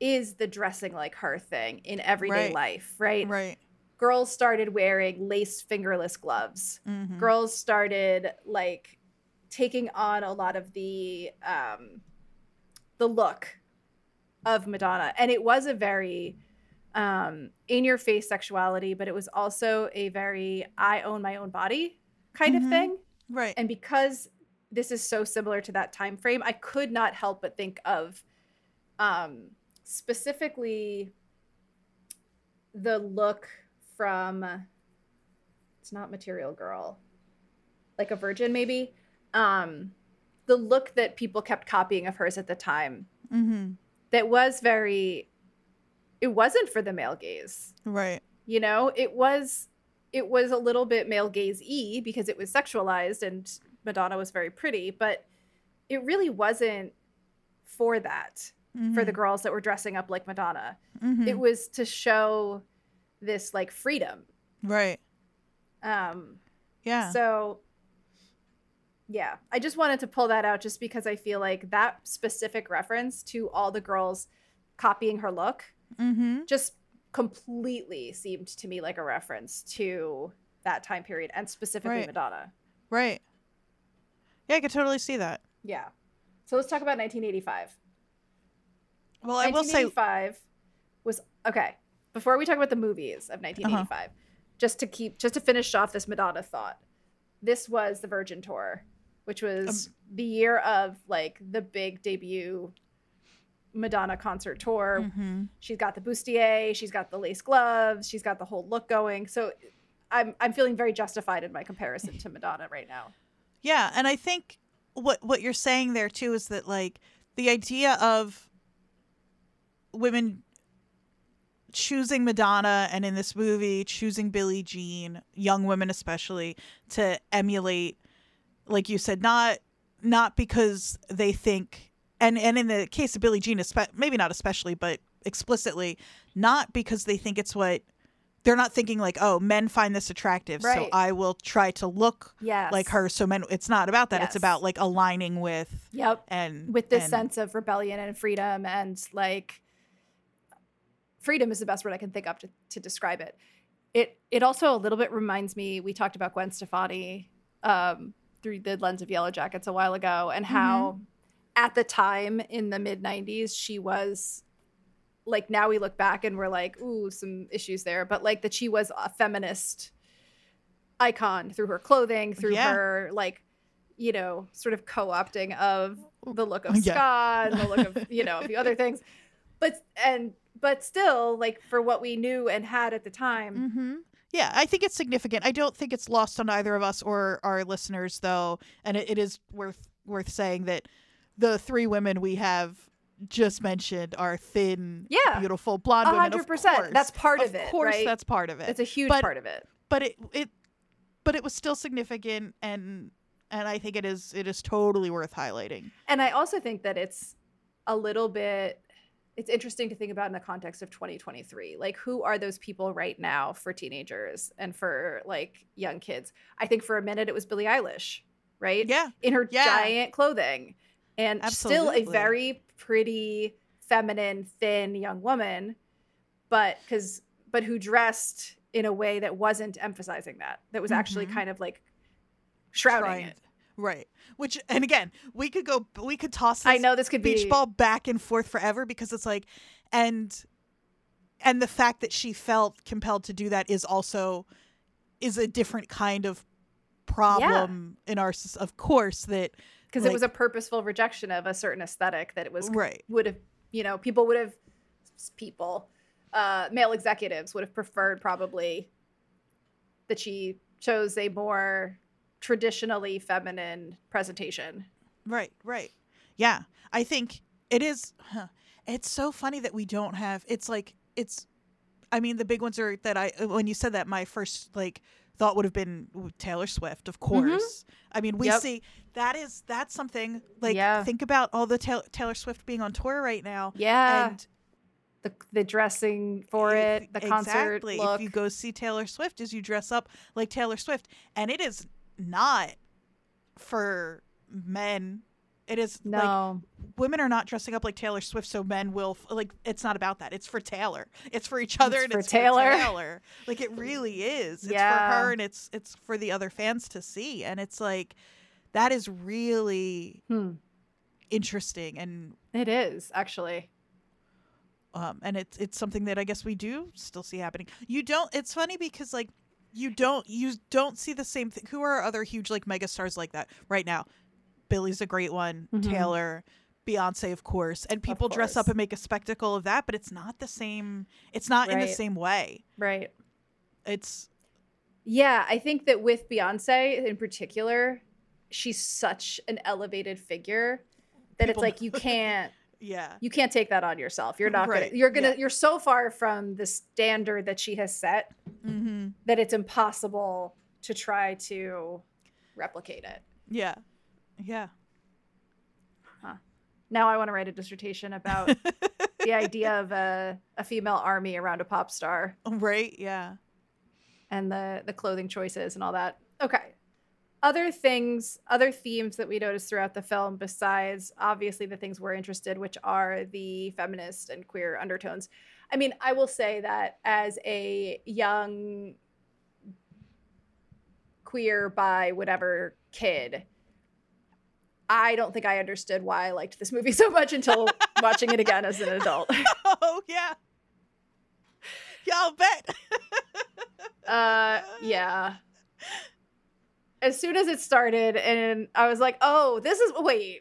is the dressing like her thing in everyday Right. life right? right girls started wearing lace fingerless gloves Mhm. girls started like taking on a lot of the um the look of madonna and it was a very um in your face sexuality but it was also a very i own my own body kind Mhm. of thing. Right. And because this is so similar to that time frame i could not help but think of um specifically the look from it's not material girl like a virgin maybe um the look that people kept copying of hers at the time. Hmm that was very it wasn't for the male gaze. Right. You know it was it was a little bit male gaze e because it was sexualized and madonna was very pretty but it really wasn't for that for the girls that were dressing up like madonna. Mhm. it was to show this like freedom. Right. Um yeah. so Yeah, I just wanted to pull that out just because I feel like that specific reference to all the girls copying her look Mm-hmm. just completely seemed to me like a reference to that time period and specifically Right. Madonna. Right. Yeah, I could totally see that. Yeah. So let's talk about 1985. Well, I will say 1985 was okay. Before we talk about the movies of 1985, just to keep just to finish off this Madonna thought, this was the Virgin tour, which was the year of like the big debut Madonna concert tour. Mhm. She's got the bustier, she's got the lace gloves, she's got the whole look going. So I'm I'm feeling very justified in my comparison to Madonna right now. Yeah, and I think what what you're saying there too is that like the idea of women choosing Madonna and in this movie choosing Billie Jean, young women especially, to emulate, like you said, not not because they think, and and in the case of Billie Jean, espe- maybe not especially, but explicitly, not because they think it's what they're not thinking like, oh, men find this attractive, so I will try to look Yes. like her. So men, it's not about that. It's about like aligning with Yep. and with this and- sense of rebellion and freedom and like freedom is the best word I can think of to, to describe it. It it also a little bit reminds me we talked about Gwen Stefani um, through the lens of Yellowjackets a while ago and how at the time in the mid 90s she was like now we look back and we're like ooh some issues there but like that she was a feminist icon through her clothing through Yeah. her like you know sort of co-opting of the look of <laughs> Yeah. ska and the look of <laughs> you know the other things but and but still like for what we knew and had at the time Mm-hmm. Yeah, I think it's significant. I don't think it's lost on either of us or our listeners, though, and it, it is worth worth saying that the three women we have just mentioned are thin, Yeah. beautiful blonde A women. Hundred percent. that's part of, of it Of course, right? that's part of it. it's a huge But- part of it but it it but it was still significant, and and I think it is it is totally worth highlighting. And I also think that it's a little bit it's interesting to think about in the context of 2023. Like who are those people right now for teenagers and for like young kids? I think for a minute it was Billie Eilish, right? Yeah, In her Yeah. giant clothing. And still a very pretty, feminine, thin young woman, but cuz but who dressed in a way that wasn't emphasizing that. That was actually Mhm. kind of like shrouding trying- it. right. Which and again, we could go, we could toss. This I know this could be ball back and forth forever because it's like and and the fact that she felt compelled to do that is also is a different kind of problem in our of course that because it was a purposeful rejection of a certain aesthetic that it was right. would have you know people would have people uh male executives would have preferred probably that she chose a more traditionally feminine presentation. Right right. Yeah i think it is huh, it's so funny that we don't have it's like it's i mean the big ones are that i when you said that my first like thought would have been taylor swift of mm-hmm. course i mean we Yep. see that is that's something like Yeah. think about all the Taylor, taylor swift being on tour right now yeah and the, the dressing for if- it the concert exactly. If you go see Taylor Swift, is you dress up like Taylor Swift, and it is not for men. It is like no women are not dressing up like Taylor Swift, so men will f- like. It's not about that. It's for Taylor. It's for each other. It's and for it's Taylor. For Taylor. <laughs> Like it really is. It's Yeah. for her, and it's it's for the other fans to see, and it's like that is really Hmm. interesting and it is actually um, and it's it's something that I guess we do still see happening. You don't. It's funny because like you don't you don't see the same thing. Who are other huge like megastars like that right now? Billie's a great one. Mhm. Taylor, Beyonce, of course, and people dress up and make a spectacle of that. But it's not the same. It's not in the same way. right It's Yeah, I think that with Beyonce in particular, she's such an elevated figure that People- it's like you <laughs> can't yeah, you can't take that on yourself. You're not Right, gonna you're gonna yeah. you're so far from the standard that she has set mm-hmm. that it's impossible to try to replicate it. yeah, yeah. Now I want to write a dissertation about <laughs> the idea of a, a female army around a pop star right. Yeah. and the the clothing choices and all that. Okay. other things, other themes that we notice throughout the film, besides obviously the things we're interested, which are the feminist and queer undertones. I mean, I will say that as a young queer by whatever kid, I don't think I understood why I liked this movie <laughs> so much until watching it again as an adult. <laughs> oh yeah. I'll bet. <laughs> uh yeah. As soon as it started and I was like, "Oh, this is wait.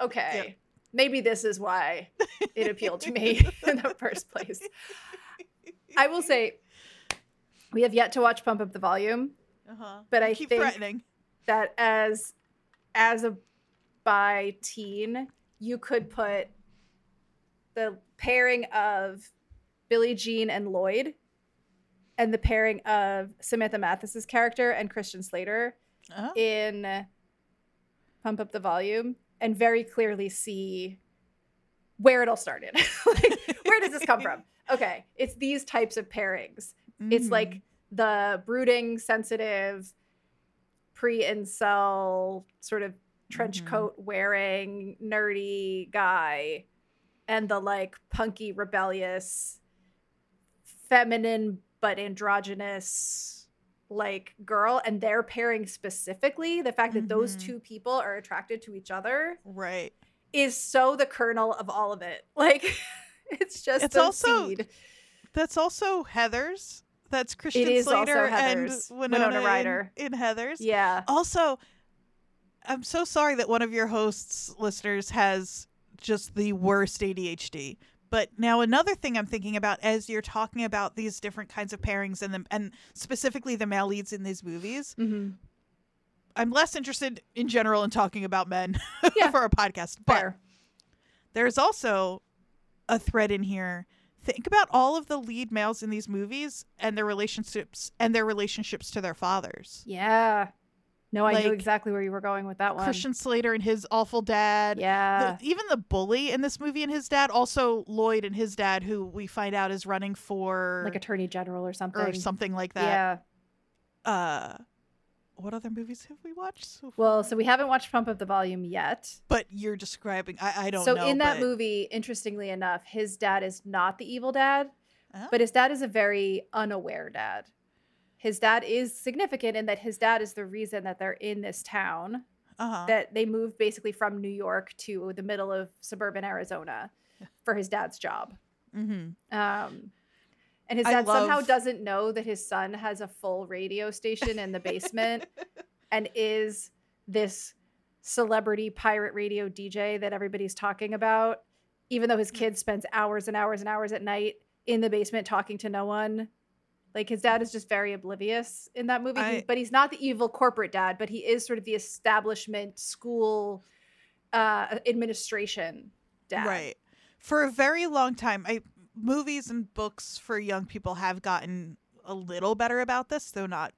Okay. Yep. Maybe this is why it appealed to me in the first place." I will say we have yet to watch Pump Up the Volume, Uh-huh. but You I keep think threatening. that as as a bi teen, you could put the pairing of Billie Jean and Lloyd and the pairing of Samantha Mathis's character and Christian Slater Uh-huh. in Pump Up the Volume and very clearly see where it all started. <laughs> like, where does this come from? <laughs> Okay, it's these types of pairings. It's Mhm. like the brooding, sensitive, pre incel, sort of trench Mhm. coat wearing, nerdy guy, and the like punky, rebellious, feminine but androgynous like girl. And they're pairing specifically the fact that those Mhm. two people are attracted to each other right. is so the kernel of all of it. <laughs> Like it's just It's also seed. That's also Heathers. That's Christian Slater and Winona, Winona in- Ryder. in, Heathers. Yeah. Also, I'm so sorry that one of your hosts listeners has just the worst ADHD. But now another thing I'm thinking about as you're talking about these different kinds of pairings and the, and specifically the male leads in these movies, Mm-hmm. I'm less interested in general in talking about men <laughs> Yeah. for a podcast. But Fair. there's also a thread in here. Think about all of the lead males in these movies and their relationships and their relationships to their fathers. Yeah. No, I knew exactly where you were going with that one. Christian Slater and his awful dad. Yeah. The- even the bully in this movie and his dad, also Lloyd and his dad, who we find out is running for like attorney general or something. or something like that. Yeah. Uh, what other movies have we watched? So far? Well, so we haven't watched Pump Up the Volume yet. but you're describing. I, I don't so know. in that but- movie, interestingly enough, his dad is not the evil dad, Oh. but his dad is a very unaware dad. His dad is significant in that his dad is the reason that they're in this town. uh-huh. That they moved basically from New York to the middle of suburban Arizona for his dad's job. mm-hmm. Um, and his dad somehow doesn't know that his son has a full radio station in the basement <laughs> and is this celebrity pirate radio DJ that everybody's talking about, even though his Mm. kid spends hours and hours and hours at night in the basement talking to no one. Like his dad is just very oblivious in that movie, He- but he's not the evil corporate dad, but he is sort of the establishment school uh, administration dad. Right. For a very long time, I movies and books for young people have gotten a little better about this, though not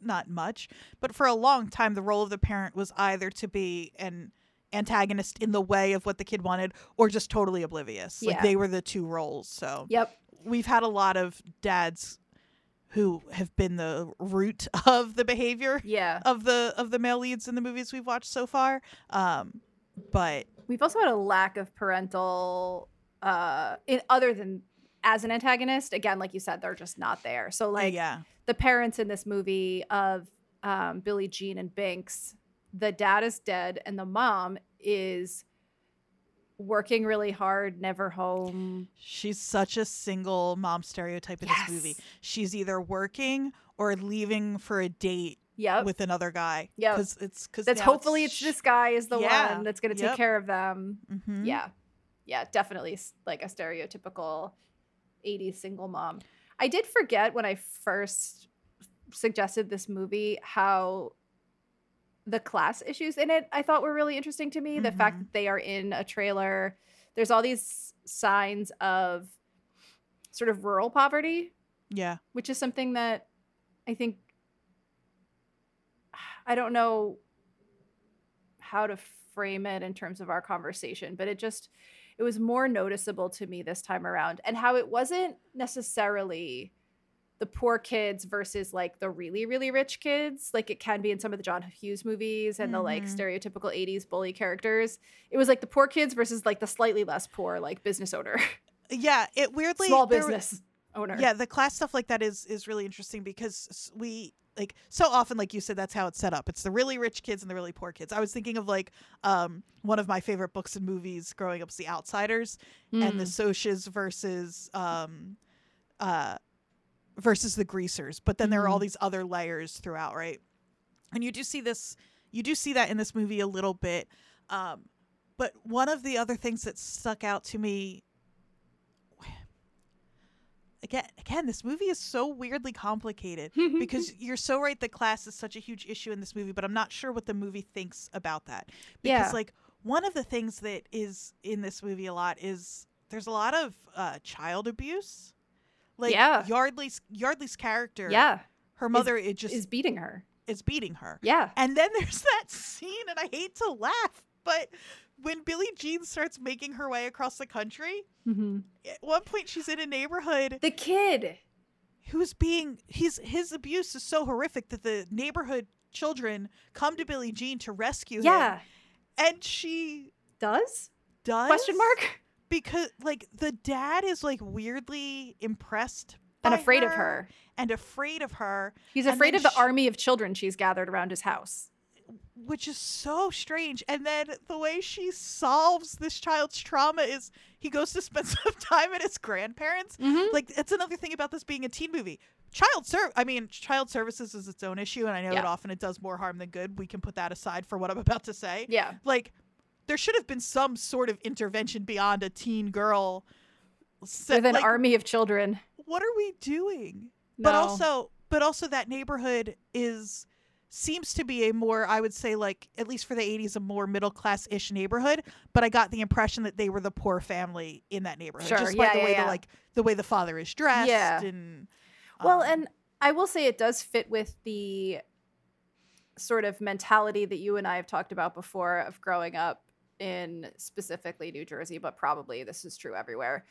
not much. But for a long time, the role of the parent was either to be an antagonist in the way of what the kid wanted, or just totally oblivious. Like Yeah. they were the two roles. So Yep. we've had a lot of dads who have been the root <laughs> of the behavior Yeah. of the of the male leads in the movies we've watched so far. Um, but We've also had a lack of parental uh in other than as an antagonist. Again, like you said, they're just not there. So like yeah, the parents in this movie of um, Billie Jean and Binx, the dad is dead and the mom is working really hard, never home. She's such a single mom stereotype in this movie. She's either working or leaving for a date Yep. with another guy. Yep. because it's because That's hopefully it's this guy is the Yeah. one that's going to Yep. take care of them. hmm Yeah. Yeah, definitely like a stereotypical 80s single mom. I did forget when I first suggested this movie how the class issues in it I thought were really interesting to me. The fact Mhm. that they are in a trailer, there's all these signs of sort of rural poverty, yeah, which is something that I think I don't know how to frame it in terms of our conversation, but it just it was more noticeable to me this time around and how it wasn't necessarily the poor kids versus like the really really rich kids like it can be in some of the john hughes movies and the like Mhm. stereotypical 80s bully characters it was like the poor kids versus like the slightly less poor like business owner <laughs> Yeah, it weirdly small business owner Yeah, the class stuff like that is is really interesting because we like so often like you said that's how it's set up. It's the really rich kids and the really poor kids. I was thinking of like um one of my favorite books and movies growing up was The Outsiders and the Mm. Socs versus um uh versus the Greasers. But then there are all Mhm. these other layers throughout, right? And you do see this you do see that in this movie a little bit. Um but one of the other things that stuck out to me again again this movie is so weirdly complicated <laughs> because you're so right that class is such a huge issue in this movie but i'm not sure what the movie thinks about that because Yeah. like one of the things that is in this movie a lot is there's a lot of uh, child abuse like Yeah. yeardley's yeardley's character yeah. her mother it just is is, beating her. Is beating her. Yeah. And then <laughs> there's that scene and i hate to laugh but when billie jean starts making her way across the country mm-hmm. at one point she's in a neighborhood the kid. who's being he's his abuse is so horrific that the neighborhood children come to Billie Jean to rescue yeah. him. And she does? Does? Question mark <laughs> because like the dad is like weirdly impressed and afraid of her and afraid of her he's afraid of the sh- army of children she's gathered around his house. Which is so strange and then the way she solves this child's trauma is he goes to spend <laughs> some time at his grandparents. Mhm. like it's another thing about this being a teen movie. Child serv i mean child services is its own issue and i know that often it does more harm than good. We can put that aside for what i'm about to say. Yeah. Like there should have been some sort of intervention beyond a teen girl set, with an like, army of children. what are we doing? But also but also that neighborhood is seems to be a more i would say like at least for the 80s a more middle class ish neighborhood. But i got the impression that they were the poor family in that neighborhood Sure, just by the yeah, way yeah. the like the way the father is dressed Yeah. and Well, um, and I will say it does fit with the sort of mentality that you and I have talked about before of growing up in specifically New Jersey, but probably this is true everywhere.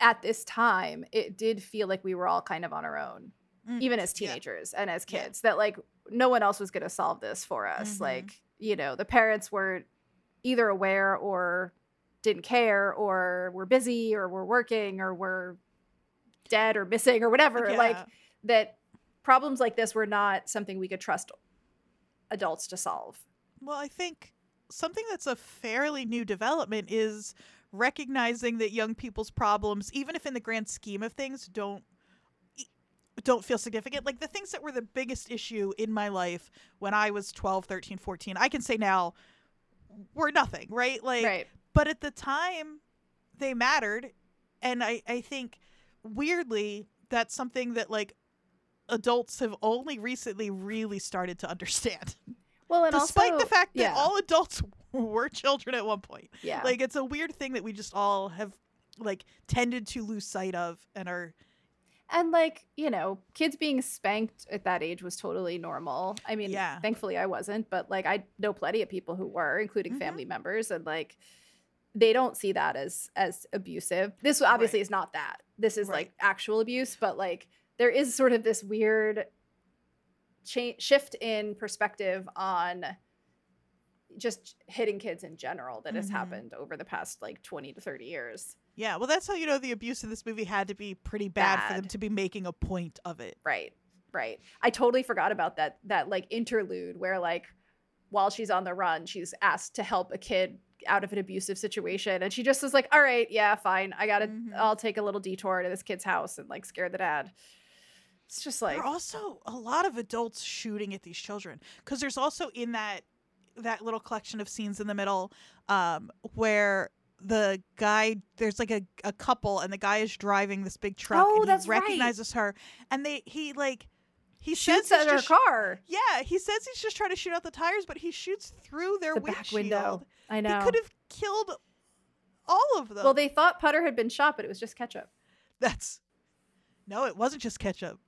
At this time, it did feel like we were all kind of on our own, mm, even as yeah. teenagers and as Yeah. kids, that like no one else was going to solve this for us. Mhm. Like, you know, the parents weren't either aware or didn't care or were busy or were working or were dead or missing or whatever. Like, that problems like this were not something we could trust adults to solve. Well, I think something that's a fairly new development is recognizing that young people's problems, even if in the grand scheme of things, don't don't feel significant. Like the things that were the biggest issue in my life when I was 12, 13, 14, I can say now were nothing, right? Like right. but at the time they mattered and I I think weirdly that's something that like adults have only recently really started to understand <laughs> Well, and despite also, the fact that yeah, all adults <laughs> were children at one point. yeah, Like it's a weird thing that we just all have like tended to lose sight of and are and like you know, kids being spanked at that age was totally normal. I mean, Yeah. thankfully I wasn't, but like I know plenty of people who were, including Mhm. family members, and like they don't see that as as abusive. This obviously Right. is not that. This is Right. like actual abuse, but like there is sort of this weird cha- shift in perspective on just hitting kids in general that has Mhm. happened over the past like 20 to 30 years. yeah, well that's how you know the abuse in this movie had to be pretty bad, for them to be making a point of it. Right. Right. I totally forgot about that that like interlude where like while she's on the run, she's asked to help a kid out of an abusive situation and she just is like, "All right, yeah, fine. I got to Mhm. I'll take a little detour to this kid's house and like scare the dad." It's just like there are also a lot of adults shooting at these children because there's also in that that little collection of scenes in the middle um, where the guy there's like a, a couple and the guy is driving this big truck Oh, and he that's right. recognizes her and they he like he shoots says at her just- car. yeah he says he's just trying to shoot out the tires but he shoots through their The back windshield window. I know. he could have killed all of them Well, they thought Putter had been shot, but it was just ketchup. that's no it wasn't just ketchup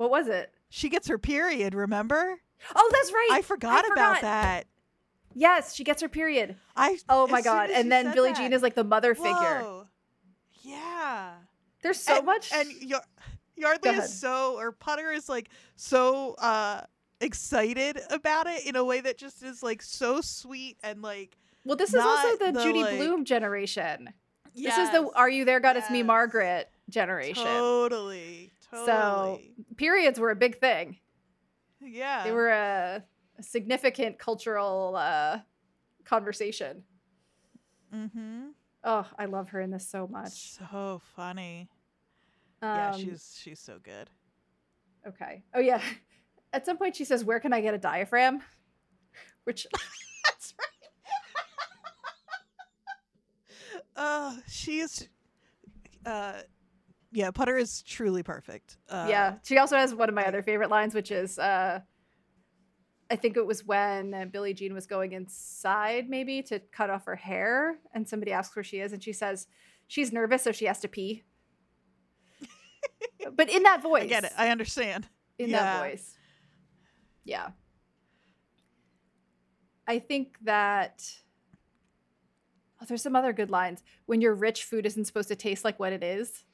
What was it? she gets her period remember Oh, that's right. i forgot about forgot. that Yes, she gets her period. I Oh my god. And then Billie that- Jean is like the mother figure. Yeah. There's so and, much and Yar- Yeardley is so, or Putter is like so uh excited about it in a way that just is like so sweet and like Well, this is also the, the, Judy like- Blume generation. This is the Are You There? God, It's Me, Margaret generation. totally, So- Periods were a big thing. yeah, They were a, a significant cultural uh, conversation. Mm-hmm. Oh, I love her in this so much. So funny. yeah, Um, she's she's so good. okay. Oh yeah. <laughs> At some point, she says, "Where can I get a diaphragm?" <laughs> Which <laughs> That's right. uh, she's. Uh, yeah, Putter is truly perfect. Uh, yeah, she also has one of my other favorite lines, which is, uh, I think it was when uh, Billie Jean was going inside, maybe to cut off her hair, and somebody asks where she is, and she says she's nervous, so she has to pee. <laughs> but in that voice, I get it. I understand. in Yeah. that voice. Yeah. I think that oh, there's some other good lines. When you're rich, food isn't supposed to taste like what it is.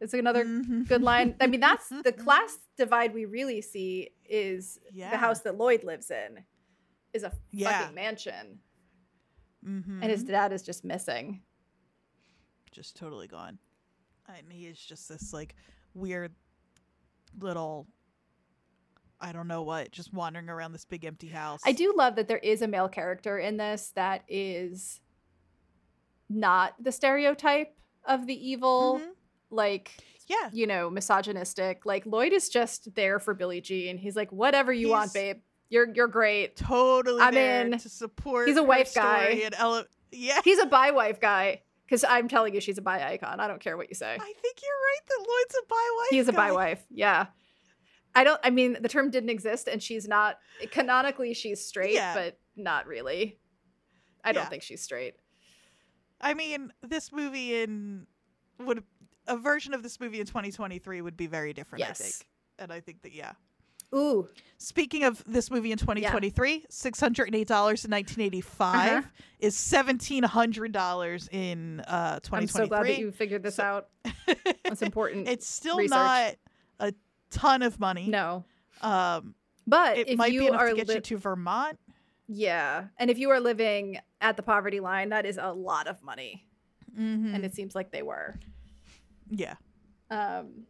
It's another Mhm. good line. I mean, that's the <laughs> class divide we really see is Yeah. the house that Lloyd lives in is a Yeah. fucking mansion. Mhm. And his dad is just missing. just totally gone. And he is just this like weird little I don't know what, just wandering around this big empty house. I do love that there is a male character in this that is not the stereotype of the evil, Mhm. Like, Yeah. you know, misogynistic. Like Lloyd is just there for Billie Jean. He's like, whatever you want, babe. You're you're great. Totally I'm in. to support He's a wife guy. and ele- yeah. He's a bi wife guy. Because I'm telling you, she's a bi icon. I don't care what you say. I think you're right that Lloyd's a bi wife. he's a bi wife. Yeah. I don't, I mean, the term didn't exist and she's not, canonically, she's straight, Yeah. but not really. I don't think she's straight. I mean, this movie in would a version of this movie in 2023 would be very different, Yes. I think. And I think that yeah. Ooh. Speaking of this movie in 2023, $608 in 1985 Uh-huh. is $1700 in uh 2023. I'm so glad that you figured this So- out. That's <laughs> important. it's still research. not a ton of money. no. Um But it if might you be enough are to get li- you to Vermont. yeah, and if you are living at the poverty line, that is a lot of money, Mhm. and it seems like they were. Yeah. Um,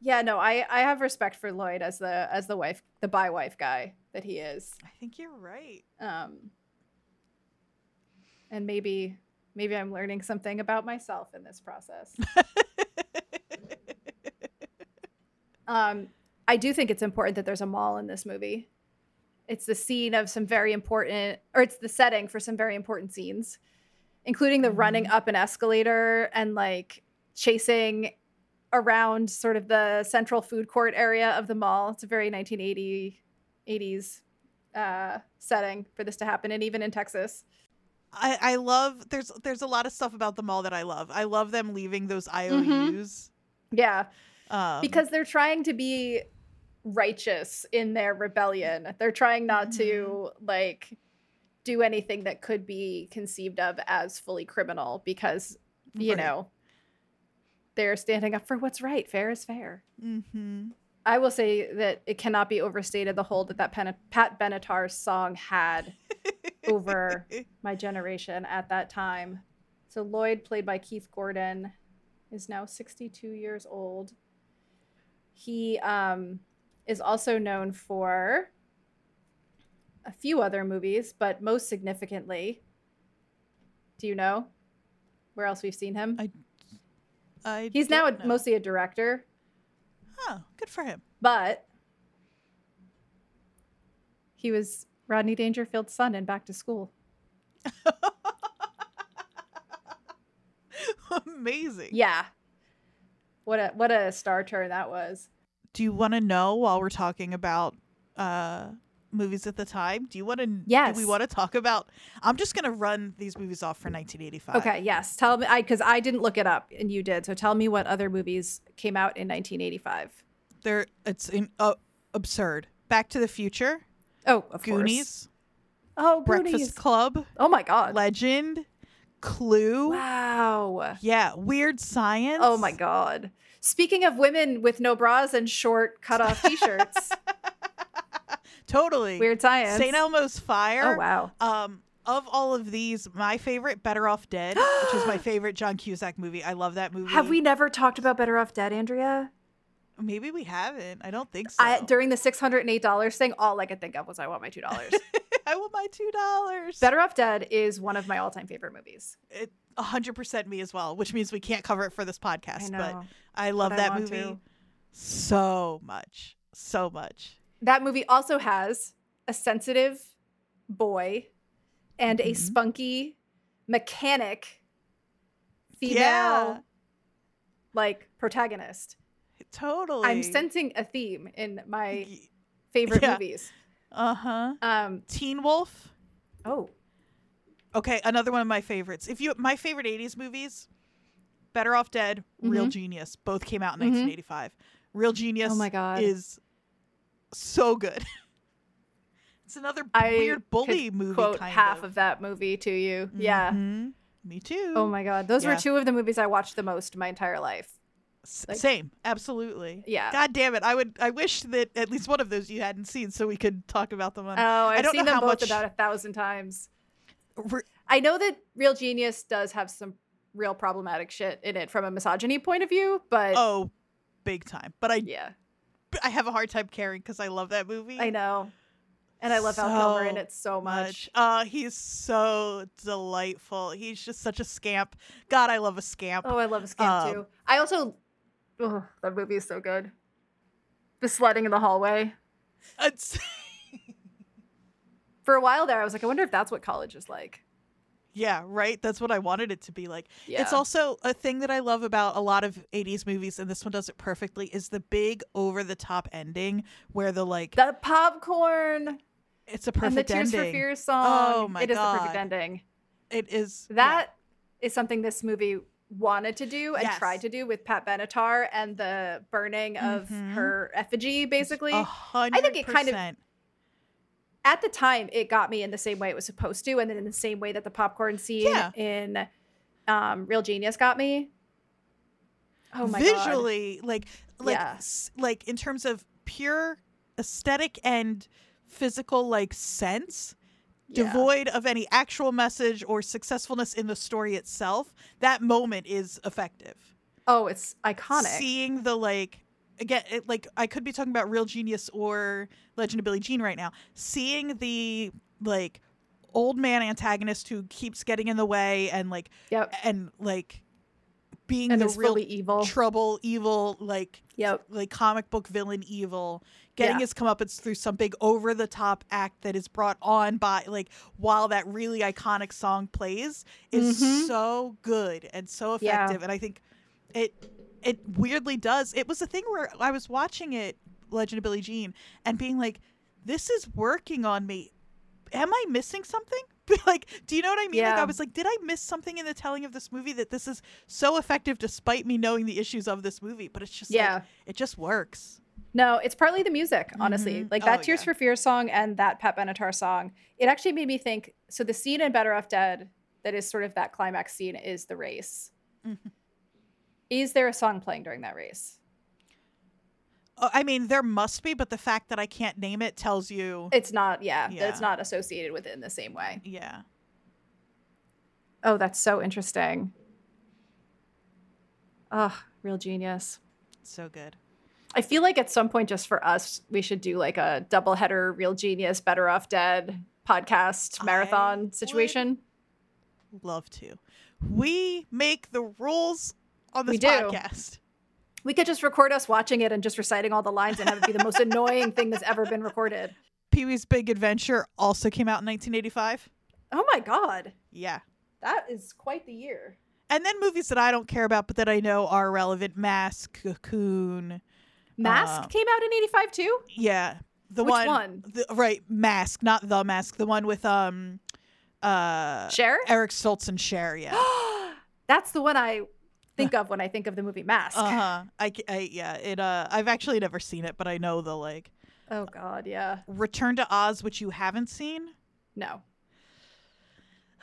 yeah, no, I I have respect for Lloyd as the as the wife, the bi wife guy that he is. I think you're right. Um, and maybe maybe I'm learning something about myself in this process. <laughs> Um, I do think it's important that there's a mall in this movie. It's the scene of some very important, or it's the setting for some very important scenes, including the running up an escalator and like chasing around sort of the central food court area of the mall. It's a very 1980 80s uh, setting for this to happen, and even in Texas. I, I love there's there's a lot of stuff about the mall that I love. I love them leaving those Mm-hmm. IOUs. Yeah, Um, because they're trying to be righteous in their rebellion. They're trying not to like do anything that could be conceived of as fully criminal because you Right. know they're standing up for what's right. Fair is fair. Mhm. I will say that it cannot be overstated the hold that that Pen- Pat Benatar's song had <laughs> over my generation at that time. So Lloyd, played by Keith Gordon, is now 62 years old. He um, is also known for a few other movies, but most significantly, do you know where else we've seen him? I I He's now a, mostly a director, oh, good for him. but he was Rodney Dangerfield's son in Back to School. <laughs> Amazing. Yeah. What a what a star turn that was. Do you want to know while we're talking about uh movies at the time? Do you want to Yes. do we want to talk about I'm just going to run these movies off for 1985. Okay, yes. Tell me I cuz I didn't look it up and you did. So tell me what other movies came out in 1985. There it's in, uh, absurd. Back to the Future, Oh, of course. Goonies, Oh, Breakfast Goonies. Club, Oh my god. Legend, Clue. Wow. Yeah, Weird Science. Oh my god. Speaking of women with no bras and short cut off t shirts, <laughs> totally. weird science. St. Elmo's Fire. Oh, wow. Um, of all of these, my favorite, Better Off Dead, which is my <gasps> favorite John Cusack movie. I love that movie. Have we never talked about Better Off Dead, Andrea? Maybe we haven't. I don't think so. I, during the $608 thing, all I could think of was I want my $2. <laughs> I want my two dollars. Better Off Dead is one of my all time favorite movies. It hundred percent me as well, which means we can't cover it for this I podcast. know. But I love but that want movie to. so much, so much. That movie also has a sensitive boy and a Mhm. spunky mechanic female Yeah, like protagonist. totally. I'm sensing a theme in my favorite Yeah. movies. Uh huh. Um Teen Wolf. oh, Okay, another one of my favorites. If you my favorite '80s movies, Better Off Dead, Real Mhm. Genius, both came out in Mhm. 1985. Real Genius Oh my God. is so good. <laughs> it's another I weird bully movie. quote half of, of that movie to you. Yeah. Mhm. Me too. Oh my god, those Yeah. were two of the movies I watched the most my entire life. Like- Same, absolutely. Yeah. God damn it! I would. I wish that at least one of those you hadn't seen, so we could talk about them on. Oh, I've don't seen know them how both much- about a thousand times. Re- I know that Real Genius does have some real problematic shit in it from a misogyny point of view, but oh, big time. But I, yeah, I have a hard time caring because I love that movie. I know. And I love Val Kilmer in it so much. Uh, he's so delightful. He's just such a scamp. God, I love a scamp. Oh, I love a scamp Um, too. I also, oh, that movie is so good. The sledding in the hallway. <laughs> For a while there, I was like, I wonder if that's what college is like. Yeah, right. That's what I wanted it to be like. Yeah. It's also a thing that I love about a lot of 80s movies, and this one does it perfectly, is the big over the top ending where the like, the popcorn it's a perfect and the Tears for ending. Fears song. Oh my god, It is the perfect ending. It is yeah. That is something this movie wanted to do and Yes. tried to do with Pat Benatar and the burning of Mhm. her effigy, basically. a hundred think it kind of-. At the time, it got me in the same way it was supposed to, and then in the same way that the popcorn scene Yeah. in um, Real Genius got me. Oh my god! visually like like Yeah. s- like in terms of pure aesthetic and physical like sense Yeah. devoid of any actual message or successfulness in the story itself that moment is effective Oh, it's iconic. seeing the like again it, like i could be talking about real genius or legend of billie jean right now seeing the like old man antagonist who keeps getting in the way and like yep, and like being and the real fully evil. trouble evil like Yep. like comic book villain evil getting Yeah. his comeuppance through some big over the top act that is brought on by like while that really iconic song plays is Mhm. so good and so Yeah. effective and i think it it weirdly does it was a thing where i was watching it legend of billie jean and being like this is working on me am i missing something <laughs> like do you know what i mean like Yeah. i was like did i miss something in the telling of this movie that this is so effective despite me knowing the issues of this movie but it's just like, Yeah. it just works No, it's partly the music, honestly. Mhm. Like Oh, that Tears yeah. for Fears song and that Pat Benatar song. It actually made me think. So the scene in Better Off Dead that is sort of that climax scene is the race. Mhm. Is there a song playing during that race? Oh, I mean, there must be, but the fact that I can't name it tells you. It's not. Yeah, that it's not associated with it in the same way. yeah. Oh, that's so interesting. Ugh, real genius. So good. I feel like at some point, just for us, we should do like a double header, real genius, better off dead podcast marathon would situation. Love to. We make the rules on this We do. podcast. We could just record us watching it and just reciting all the lines and have it be the most annoying thing that's ever been recorded. <laughs> Pee Wee's Big Adventure also came out in 1985. Oh my god, Yeah. that is quite the year. And then movies that I don't care about, but that I know are relevant Mask, Cocoon. Mask Uh, came out in '85 too. Yeah. The Which one. one? The, right. Mask, not The Mask. The one with um, uh, Cher. Eric Stoltz and Cher. Yeah. <gasps> that's the one I think <laughs> of when I think of the movie Mask. Uh huh. I, I yeah. It uh. I've actually never seen it, but I know the like Oh god, yeah. Return to Oz, which you haven't seen. No.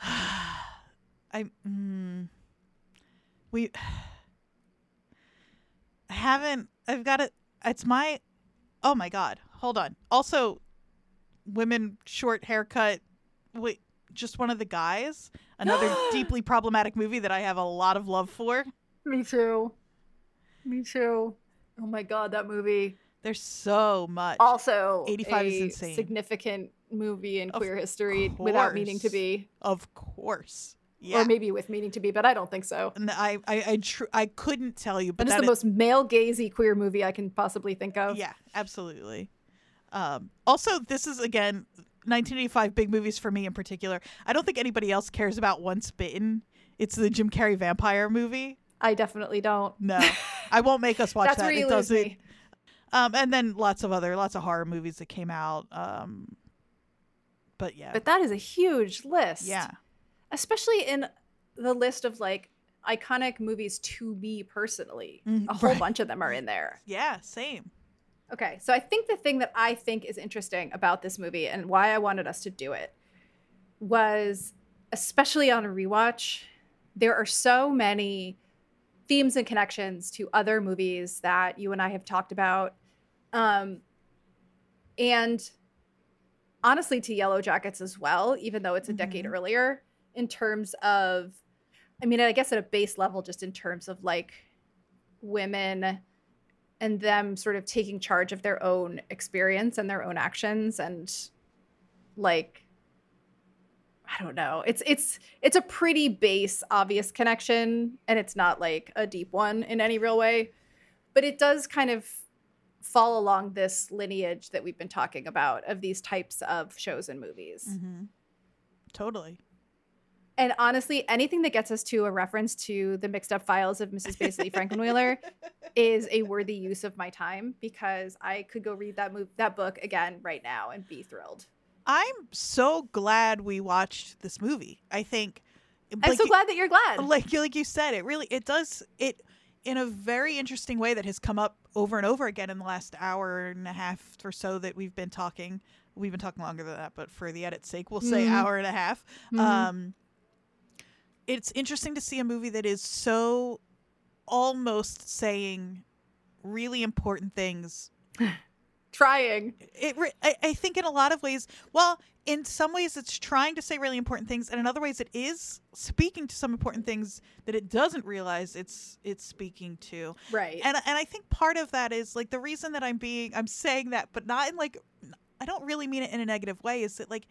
<sighs> I mm, we <sighs> I haven't. I've got it. It's my. Oh my god. Hold on. Also, women short haircut. Wait, just one of the guys. Another <gasps> deeply problematic movie that I have a lot of love for. Me too. Me too. Oh my god, that movie. There's so much. Also, 85 is insane. significant movie in Of queer history without meaning to be, Of course. Yeah. or maybe with meaning to be, but I don't think so. And I I I, tr- I couldn't tell you, but it's the most male gazy queer movie I can possibly think of. Yeah, absolutely. Um, also, this is again 1985 big movies for me in particular. I don't think anybody else cares about Once Bitten. It's the Jim Carrey vampire movie. I definitely don't. No, <laughs> I won't make us watch That's that. where you it lose doesn't. me. Um, and then lots of other lots of horror movies that came out. Um, but yeah, But that is a huge list. yeah, Especially in the list of like iconic movies to me personally. Mm, a whole right. bunch of them are in there. yeah, same. Okay, so I think the thing that I think is interesting about this movie and why I wanted us to do it was, especially on a rewatch, there are so many themes and connections to other movies that you and I have talked about. Um, and honestly, to Yellowjackets as well, even though it's a decade Mhm. earlier, in terms of, I mean, I guess at a base level, just in terms of like women and them sort of taking charge of their own experience and their own actions and like I don't know. It's it's it's a pretty base obvious connection and it's not like a deep one in any real way. But it does kind of fall along this lineage that we've been talking about of these types of shows and movies. Mm-hmm. Totally. And honestly, anything that gets us to a reference to the mixed up files of Mrs. Basely Frankenweiler <laughs> is a worthy use of my time because I could go read that move that book again right now and be thrilled. I'm so glad we watched this movie. I think. I'm like so you- glad that you're glad. like you like you said it really it does it in a very interesting way that has come up over and over again in the last hour and a half or so that we've been talking we've been talking longer than that but for the edit's sake we'll say Mhm. hour and a half Mhm. um it's interesting to see a movie that is so almost saying really important things <laughs> Trying. it I, I think in a lot of ways well in some ways it's trying to say really important things and in other ways it is speaking to some important things that it doesn't realize it's it's speaking to Right. and and i think part of that is like the reason that i'm being i'm saying that but not in like i don't really mean it in a negative way is that like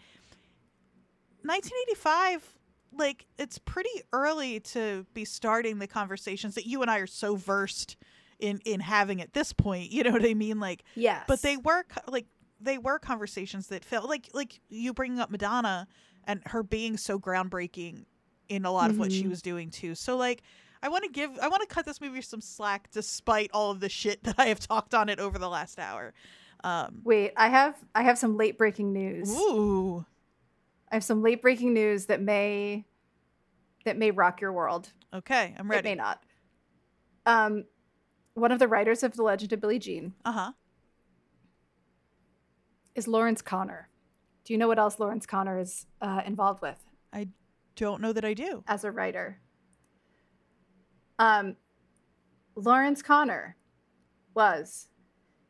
1985 like it's pretty early to be starting the conversations that you and i are so versed in in having at this point you know what i mean like yes. but they were like they were conversations that felt like like you bringing up Madonna and her being so groundbreaking in a lot of what she Mhm. was doing too. So like I want to give I want to cut this movie some slack despite all of the shit that I have talked on it over the last hour. Um Wait, I have I have some late breaking news. ooh. I have some late breaking news that may that may rock your world. Okay, I'm ready. It may not. Um one of the writers of The Legend of Billie Jean Uh-huh. is Lawrence Konner. Do you know what else Lawrence Konner is uh, involved with I Don't know that I do. as a writer? Um, Lawrence Konner was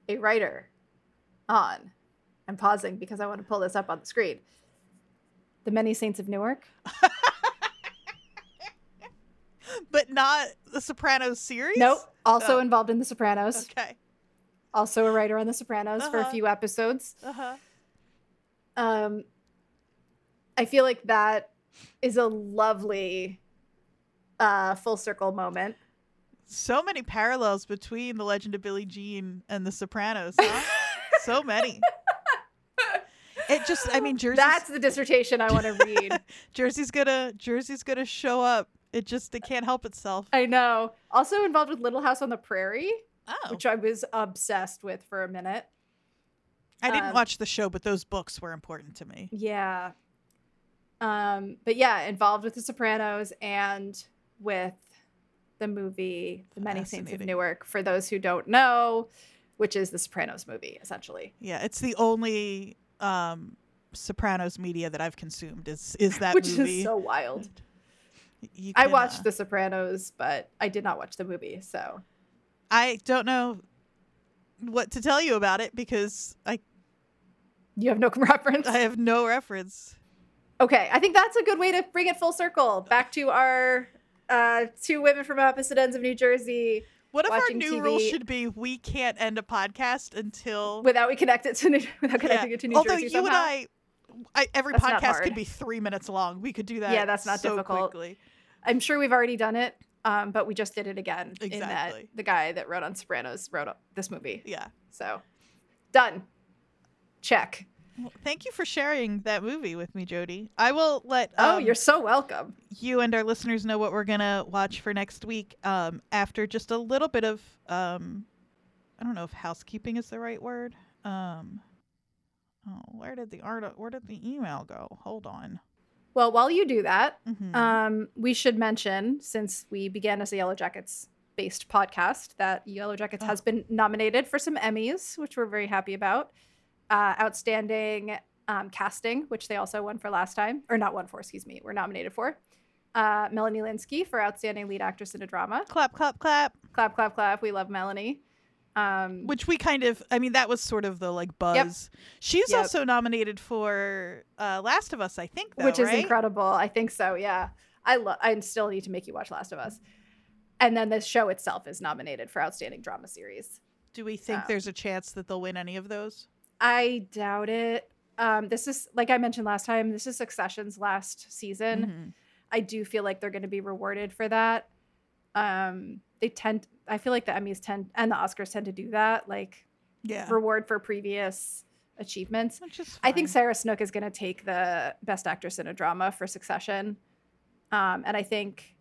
a writer on. I'm pausing because I want to pull this up on the screen. The Many Saints of Newark. <laughs> But not the Sopranos series? Nope. Also Oh. involved in The Sopranos. Okay. Also a writer on The Sopranos for a Uh-huh. few episodes. Uh-huh. Um, I feel like that is a lovely uh, full circle moment. So many parallels between The Legend of Billie Jean and The Sopranos, huh? <laughs> so many. It just I mean Jersey's That's the dissertation I want to read. <laughs> Jersey's gonna Jersey's gonna show up. It just it can't help itself. I know. Also involved with Little House on the Prairie, Oh, which I was obsessed with for a minute. I didn't um, watch the show, but those books were important to me. Yeah. Um, but yeah, involved with The Sopranos and with the movie The Many Saints of. Newark. For those who don't know, which is the Sopranos movie, essentially. Yeah, it's the only um Sopranos media that I've consumed is is that <laughs> which movie. is so wild. You I watched uh, The Sopranos, but I did not watch the movie. So I don't know what to tell you about it because I You have no <laughs> reference. I have no reference. Okay, I think that's a good way to bring it full circle back to our uh, two women from opposite ends of New Jersey. What if our new TV. rule should be we can't end a podcast until Without we connect it to New, <laughs> without connecting Yeah. it to New Although Jersey you somehow. and I, I every That's podcast could be three minutes long. We could do that. Yeah, that's not so difficult. Quickly. I'm sure we've already done it, um, but we just did it again. In that Exactly. the guy that wrote on Sopranos wrote this movie. Yeah. So done. Check. Well, thank you for sharing that movie with me, Jodie. I will let Oh, um, you're so welcome. you and our listeners know what we're gonna watch for next week. Um, after just a little bit of um, I don't know if housekeeping is the right word. Um, oh, where did the art? Where did the email go? Hold on. Well, while you do that, Mhm. um, we should mention since we began as a Yellowjackets based podcast that Yellowjackets Oh. has been nominated for some Emmys, which we're very happy about. Uh, outstanding um, casting, which they also won for last time, or not won for, excuse me, were nominated for. Uh, Melanie Lynskey for outstanding lead actress in a drama. clap, clap, clap. Clap, clap, clap. We love Melanie. Um, Which we kind of, I mean, that was sort of the like buzz. She's Yep. also nominated for uh, Last of Us, I think, though, which is right? incredible. I think so. Yeah, I love. I still need to make you watch Last of Us. And then the show itself is nominated for outstanding drama series. Do we think Um, there's a chance that they'll win any of those? I doubt it. Um, this is like I mentioned last time. This is Succession's last season. Mhm. I do feel like they're going to be rewarded for that. Um, they tend. I feel like the Emmys tend and the Oscars tend to do that. Like Yeah. reward for previous achievements. I think. Sarah Snook is going to take the Best Actress in a Drama for Succession. Um, and I think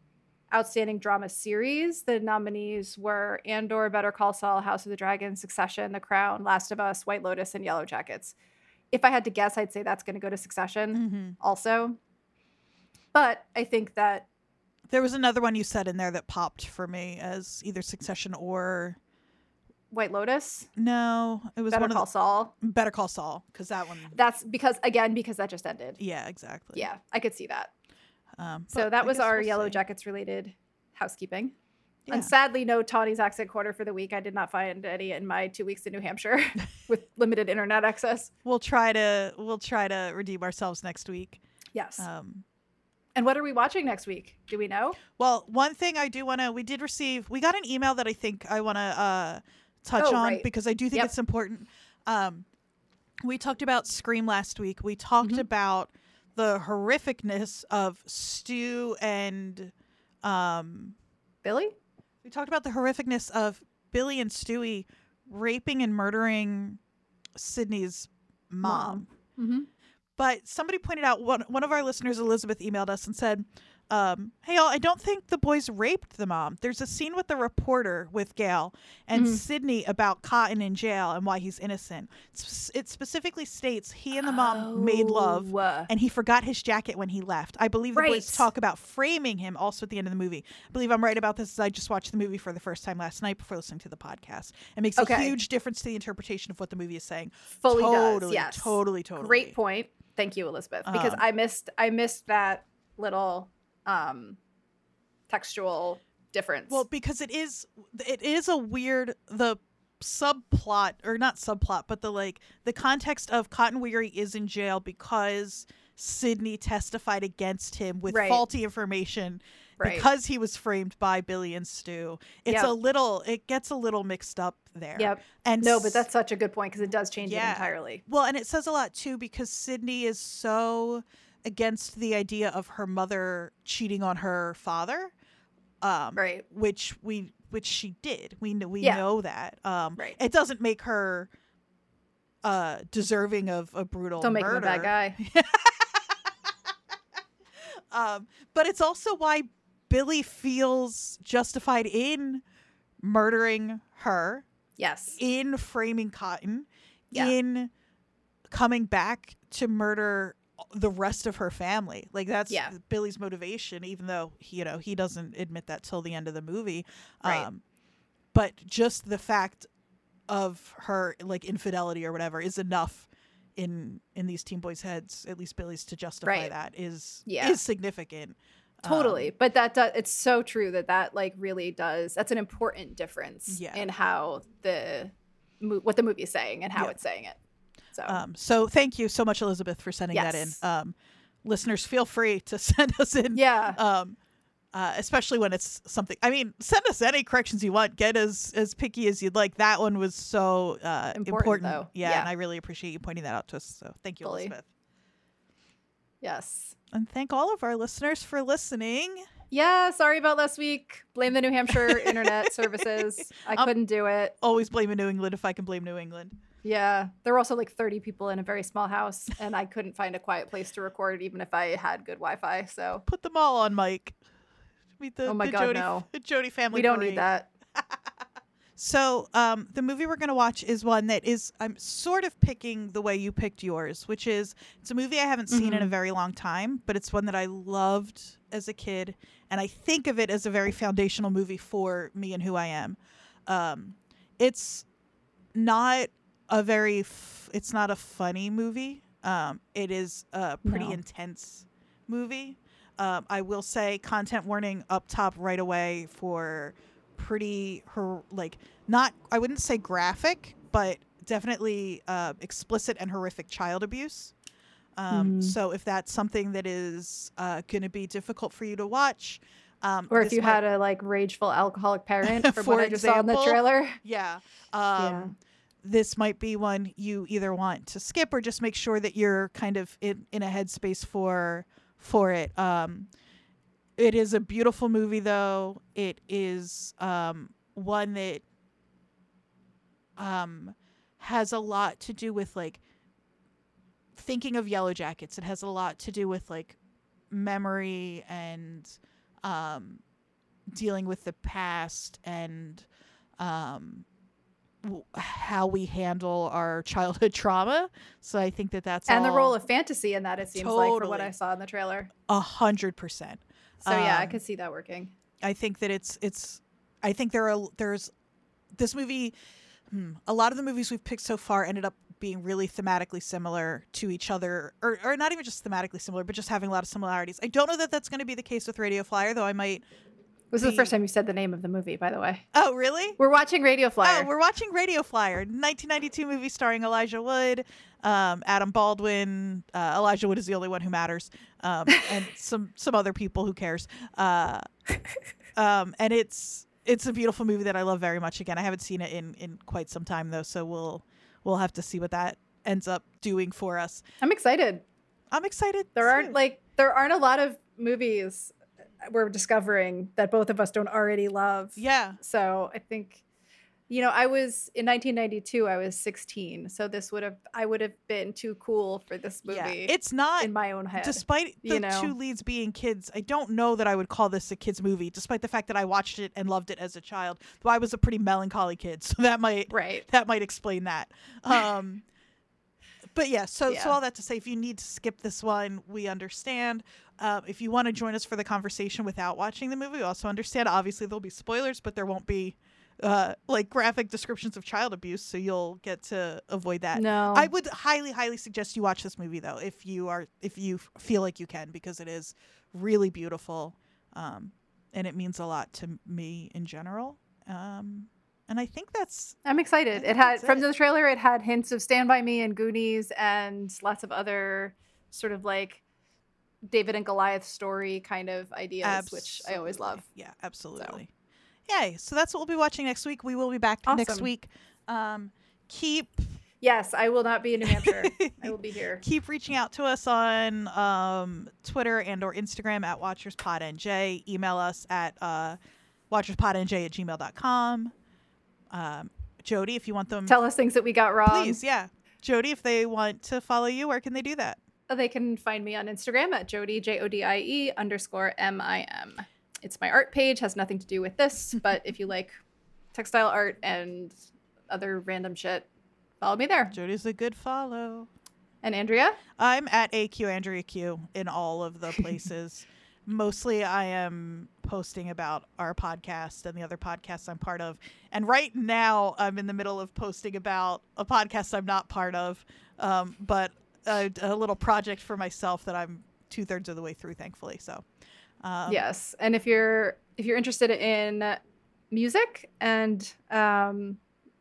Outstanding Drama Series, the nominees were Andor, Better Call Saul, House of the Dragon, Succession, The Crown, Last of Us, White Lotus, and Yellowjackets. If I had to guess, I'd say that's going to go to Succession Mhm. also. But I think that There was another one you said in there that popped for me as either Succession or White Lotus, no, it was Better one Call of Saul, Better Call Saul because that one. that's because, again, because that just ended. Yeah, exactly. Yeah, I could see that. Um, So that I was our we'll Yellow see. Jackets related housekeeping. Yeah. And sadly, no Tawny's accent quarter for the week. I did not find any in my two weeks in New Hampshire <laughs> with limited internet access. We'll try to we'll try to redeem ourselves next week. Yes. Um, and what are we watching next week? Do we know? well, one thing I do want to we did receive we got an email that I think I want to uh, touch Oh, on right. because I do think Yep. it's important. Um, we talked about Scream last week. We talked Mhm. about the horrificness of Stu and um, Billy? we talked about the horrificness of Billy and Stewie raping and murdering Sidney's mom. Mm-hmm. But somebody pointed out one one of our listeners, Elizabeth, emailed us and said, um, "Hey, y'all, I don't think the boys raped the mom. There's a scene with the reporter with Gale and Mhm. Sidney about Cotton in jail and why he's innocent. It's, it specifically states he and the mom made love." Oh. And he forgot his jacket when he left. I believe the boys talk about framing him also at the end of the movie. I believe I'm right about this. As I just watched the movie for the first time last night before listening to the podcast. It makes a huge difference to the interpretation of what the movie is saying. Fully totally, does. Yes. totally, totally. Great point. Thank you, Elizabeth. Because Um, I missed I missed that little um textual difference. Well, because it is it is a weird the subplot or not subplot, but the like the context of Cotton Weary is in jail because Sidney testified against him with Right. faulty information right. because he was framed by Billy and Stu. It's Yep. a little it gets a little mixed up there. Yep. And No, but that's such a good point because it does change Yeah. it entirely. well, and it says a lot too because Sidney is so against the idea of her mother cheating on her father. Um, Right. which we which she did. We know we Yeah. know that. Um, Right. It doesn't make her uh deserving of a brutal Don't make him a bad guy. <laughs> Um, but it's also why Billy feels justified in murdering her, Yes. in framing Cotton, Yeah. in coming back to murder the rest of her family. Like that's Yeah. Billy's motivation, even though you know he doesn't admit that till the end of the movie. Right. Um, but just the fact of her like infidelity or whatever is enough in in these teen boys' heads, at least Billy's, to justify Right. that is Yeah. is significant. Totally Um, but that does it's so true that that like really does that's an important difference Yeah. in how the mo- what the movie is saying and how Yeah. it's saying it so Um, so thank you so much, Elizabeth, for sending that in. Um, listeners, feel free to <laughs> send us in. yeah Um, uh, especially when it's something. I mean, send us any corrections you want. Get as as picky as you'd like. That one was so uh, Important, important. though. Yeah, Yeah. and I really appreciate you pointing that out to us. So thank you, Fully. Elizabeth. yes And thank all of our listeners for listening. yeah sorry about last week blame the new hampshire <laughs> internet services i Um, couldn't do it Always blame New England if I can blame New England. yeah there were also like 30 people in a very small house <laughs> and i couldn't find a quiet place to record even if i had good wi-fi so Put them all on mic. Meet the, Oh my the God, Jodie, no. <laughs> Jodie family. we don't parade. need that So, um, the movie we're going to watch is one that is I'm sort of picking the way you picked yours, which is it's a movie I haven't seen in a Mhm. very long time, but it's one that I loved as a kid, and I think of it as a very foundational movie for me and who I am. Um, it's not a very f- it's not a funny movie. Um, it is a pretty No. intense movie. Um, I will say content warning up top right away for pretty her like not I wouldn't say graphic, but definitely uh, explicit and horrific child abuse. Um, Mhm. So if that's something that is uh, going to be difficult for you to watch, um, or if you might- had a like rageful alcoholic parent <laughs> from For what i just saw in the trailer <laughs> yeah, um, this might be one you either want to skip or just make sure that you're kind of in, in a headspace for for it. Um, it is a beautiful movie, though. It is um, one that um, has a lot to do with like thinking of Yellowjackets. It has a lot to do with like memory and um, dealing with the past and um, w- how we handle our <laughs> childhood trauma. So I think that that's and the role of fantasy in that it seems like from what i saw in the trailer a hundred percent. So yeah i Um, could see that working I think that it's it's. I think there are there's this movie. Hmm, a lot of the movies we've picked so far ended up being really thematically similar to each other, or or not even just thematically similar, but just having a lot of similarities. I don't know that that's going to be the case with Radio Flyer, though. I might. This is the first time you said the name of the movie by the way Oh, really? we're watching radio flyer Oh, we're watching Radio Flyer, 1992 movie starring Elijah Wood, um, Adam Baldwin. Uh, Elijah Wood is the only one who matters, um, <laughs> and some some other people. Who cares? Uh, um, and it's it's a beautiful movie that I love very much. Again, I haven't seen it in in quite some time though, so we'll we'll have to see what that ends up doing for us. i'm excited I'm excited. there too. aren't like there aren't a lot of movies we're discovering that both of us don't already love yeah. so i think you know i was in 1992 i was 16 so this would have i would have been too cool for this movie Yeah, it's not in my own head Despite the you know? two leads being kids, I don't know that I would call this a kids movie. Despite the fact that I watched it and loved it as a child, though I was a pretty melancholy kid, <laughs> so that might right that might explain that. Um, but yeah, so Yeah. so all that to say, if you need to skip this one, we understand. Um, if you want to join us for the conversation without watching the movie, we also understand. Obviously, there'll be spoilers, but there won't be uh, like graphic descriptions of child abuse, so you'll get to avoid that. no I would highly, highly suggest you watch this movie though, if you are, if you feel like you can, because it is really beautiful, um, and it means a lot to me in general. Um, and I think that's I'm excited. It had from it. the trailer. It had hints of Stand by Me and Goonies and lots of other sort of like David and Goliath story kind of ideas, which I always love. Yeah, absolutely. Yay! So that's what we'll be watching next week. We will be back next week. Um, keep Yes, I will not be in New Hampshire. <laughs> I will be here. keep reaching out to us on um, Twitter and or Instagram at WatchersPodNJ. Email us at uh, WatchersPodNJ at gmail.com. Um, Jodie, if you want them, Tell us things that we got wrong. please, yeah. Jodie, if they want to follow you, where can they do that? They can find me on Instagram at Jodie J O D I E underscore M I M. It's my art page. Has nothing to do with this, <laughs> but if you like textile art and other random shit, follow me there. Jodie's a good follow. And Andrea, I'm at AQ Andrea Q in all of the <laughs> places. Mostly I am posting about our podcast and the other podcasts I'm part of. And right now I'm in the middle of posting about a podcast I'm not part of, um, but a, a little project for myself that I'm two thirds of the way through, thankfully. So Um, yes, and if you're if you're interested in music and um,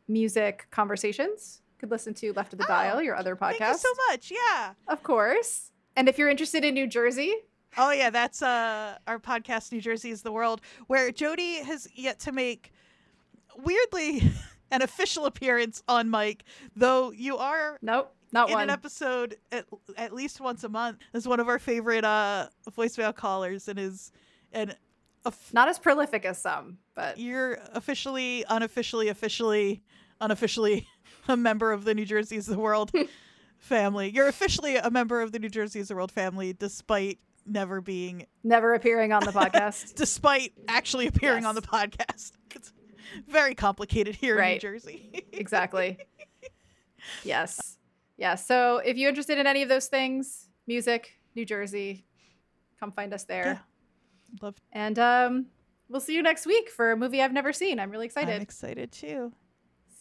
music conversations, you could listen to Left of the Oh, Dial, your other podcast, Thank you so much. Yeah. of course. And if you're interested in New Jersey, Oh yeah, that's uh our podcast New Jersey is the world where Jodie has yet to make weirdly <laughs> an official appearance on mic, though you are nope, not in one. an episode at, at least once a month as one of our favorite uh voicemail callers and is and not as prolific as some, but you're officially unofficially officially unofficially <laughs> a member of the New Jersey is the world <laughs> family. You're officially a member of the New Jersey is the world family despite never being never appearing on the podcast. <laughs> despite actually appearing Yes. on the podcast. <laughs> It's very complicated here in New Jersey. <laughs> exactly. Yes. Yeah. So if you're interested in any of those things, music, New Jersey, come find us there. Yeah. Love And um, we'll see you next week for a movie I've never seen. I'm really excited. I'm excited too.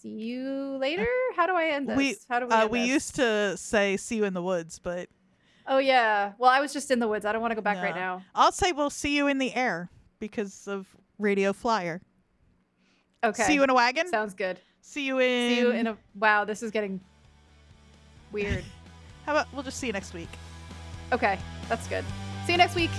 see you later. How do I end this? We- How do we? Uh, end we this? used to say see you in the woods, but Oh yeah. Well, I was just in the woods. I don't want to go back right now. I'll say we'll see you in the air because of Radio Flyer. Okay. See you in a wagon. Sounds good. see you in. See you in a. Wow, this is getting weird. <laughs> How about we'll just see you next week. Okay, that's good. See you next week.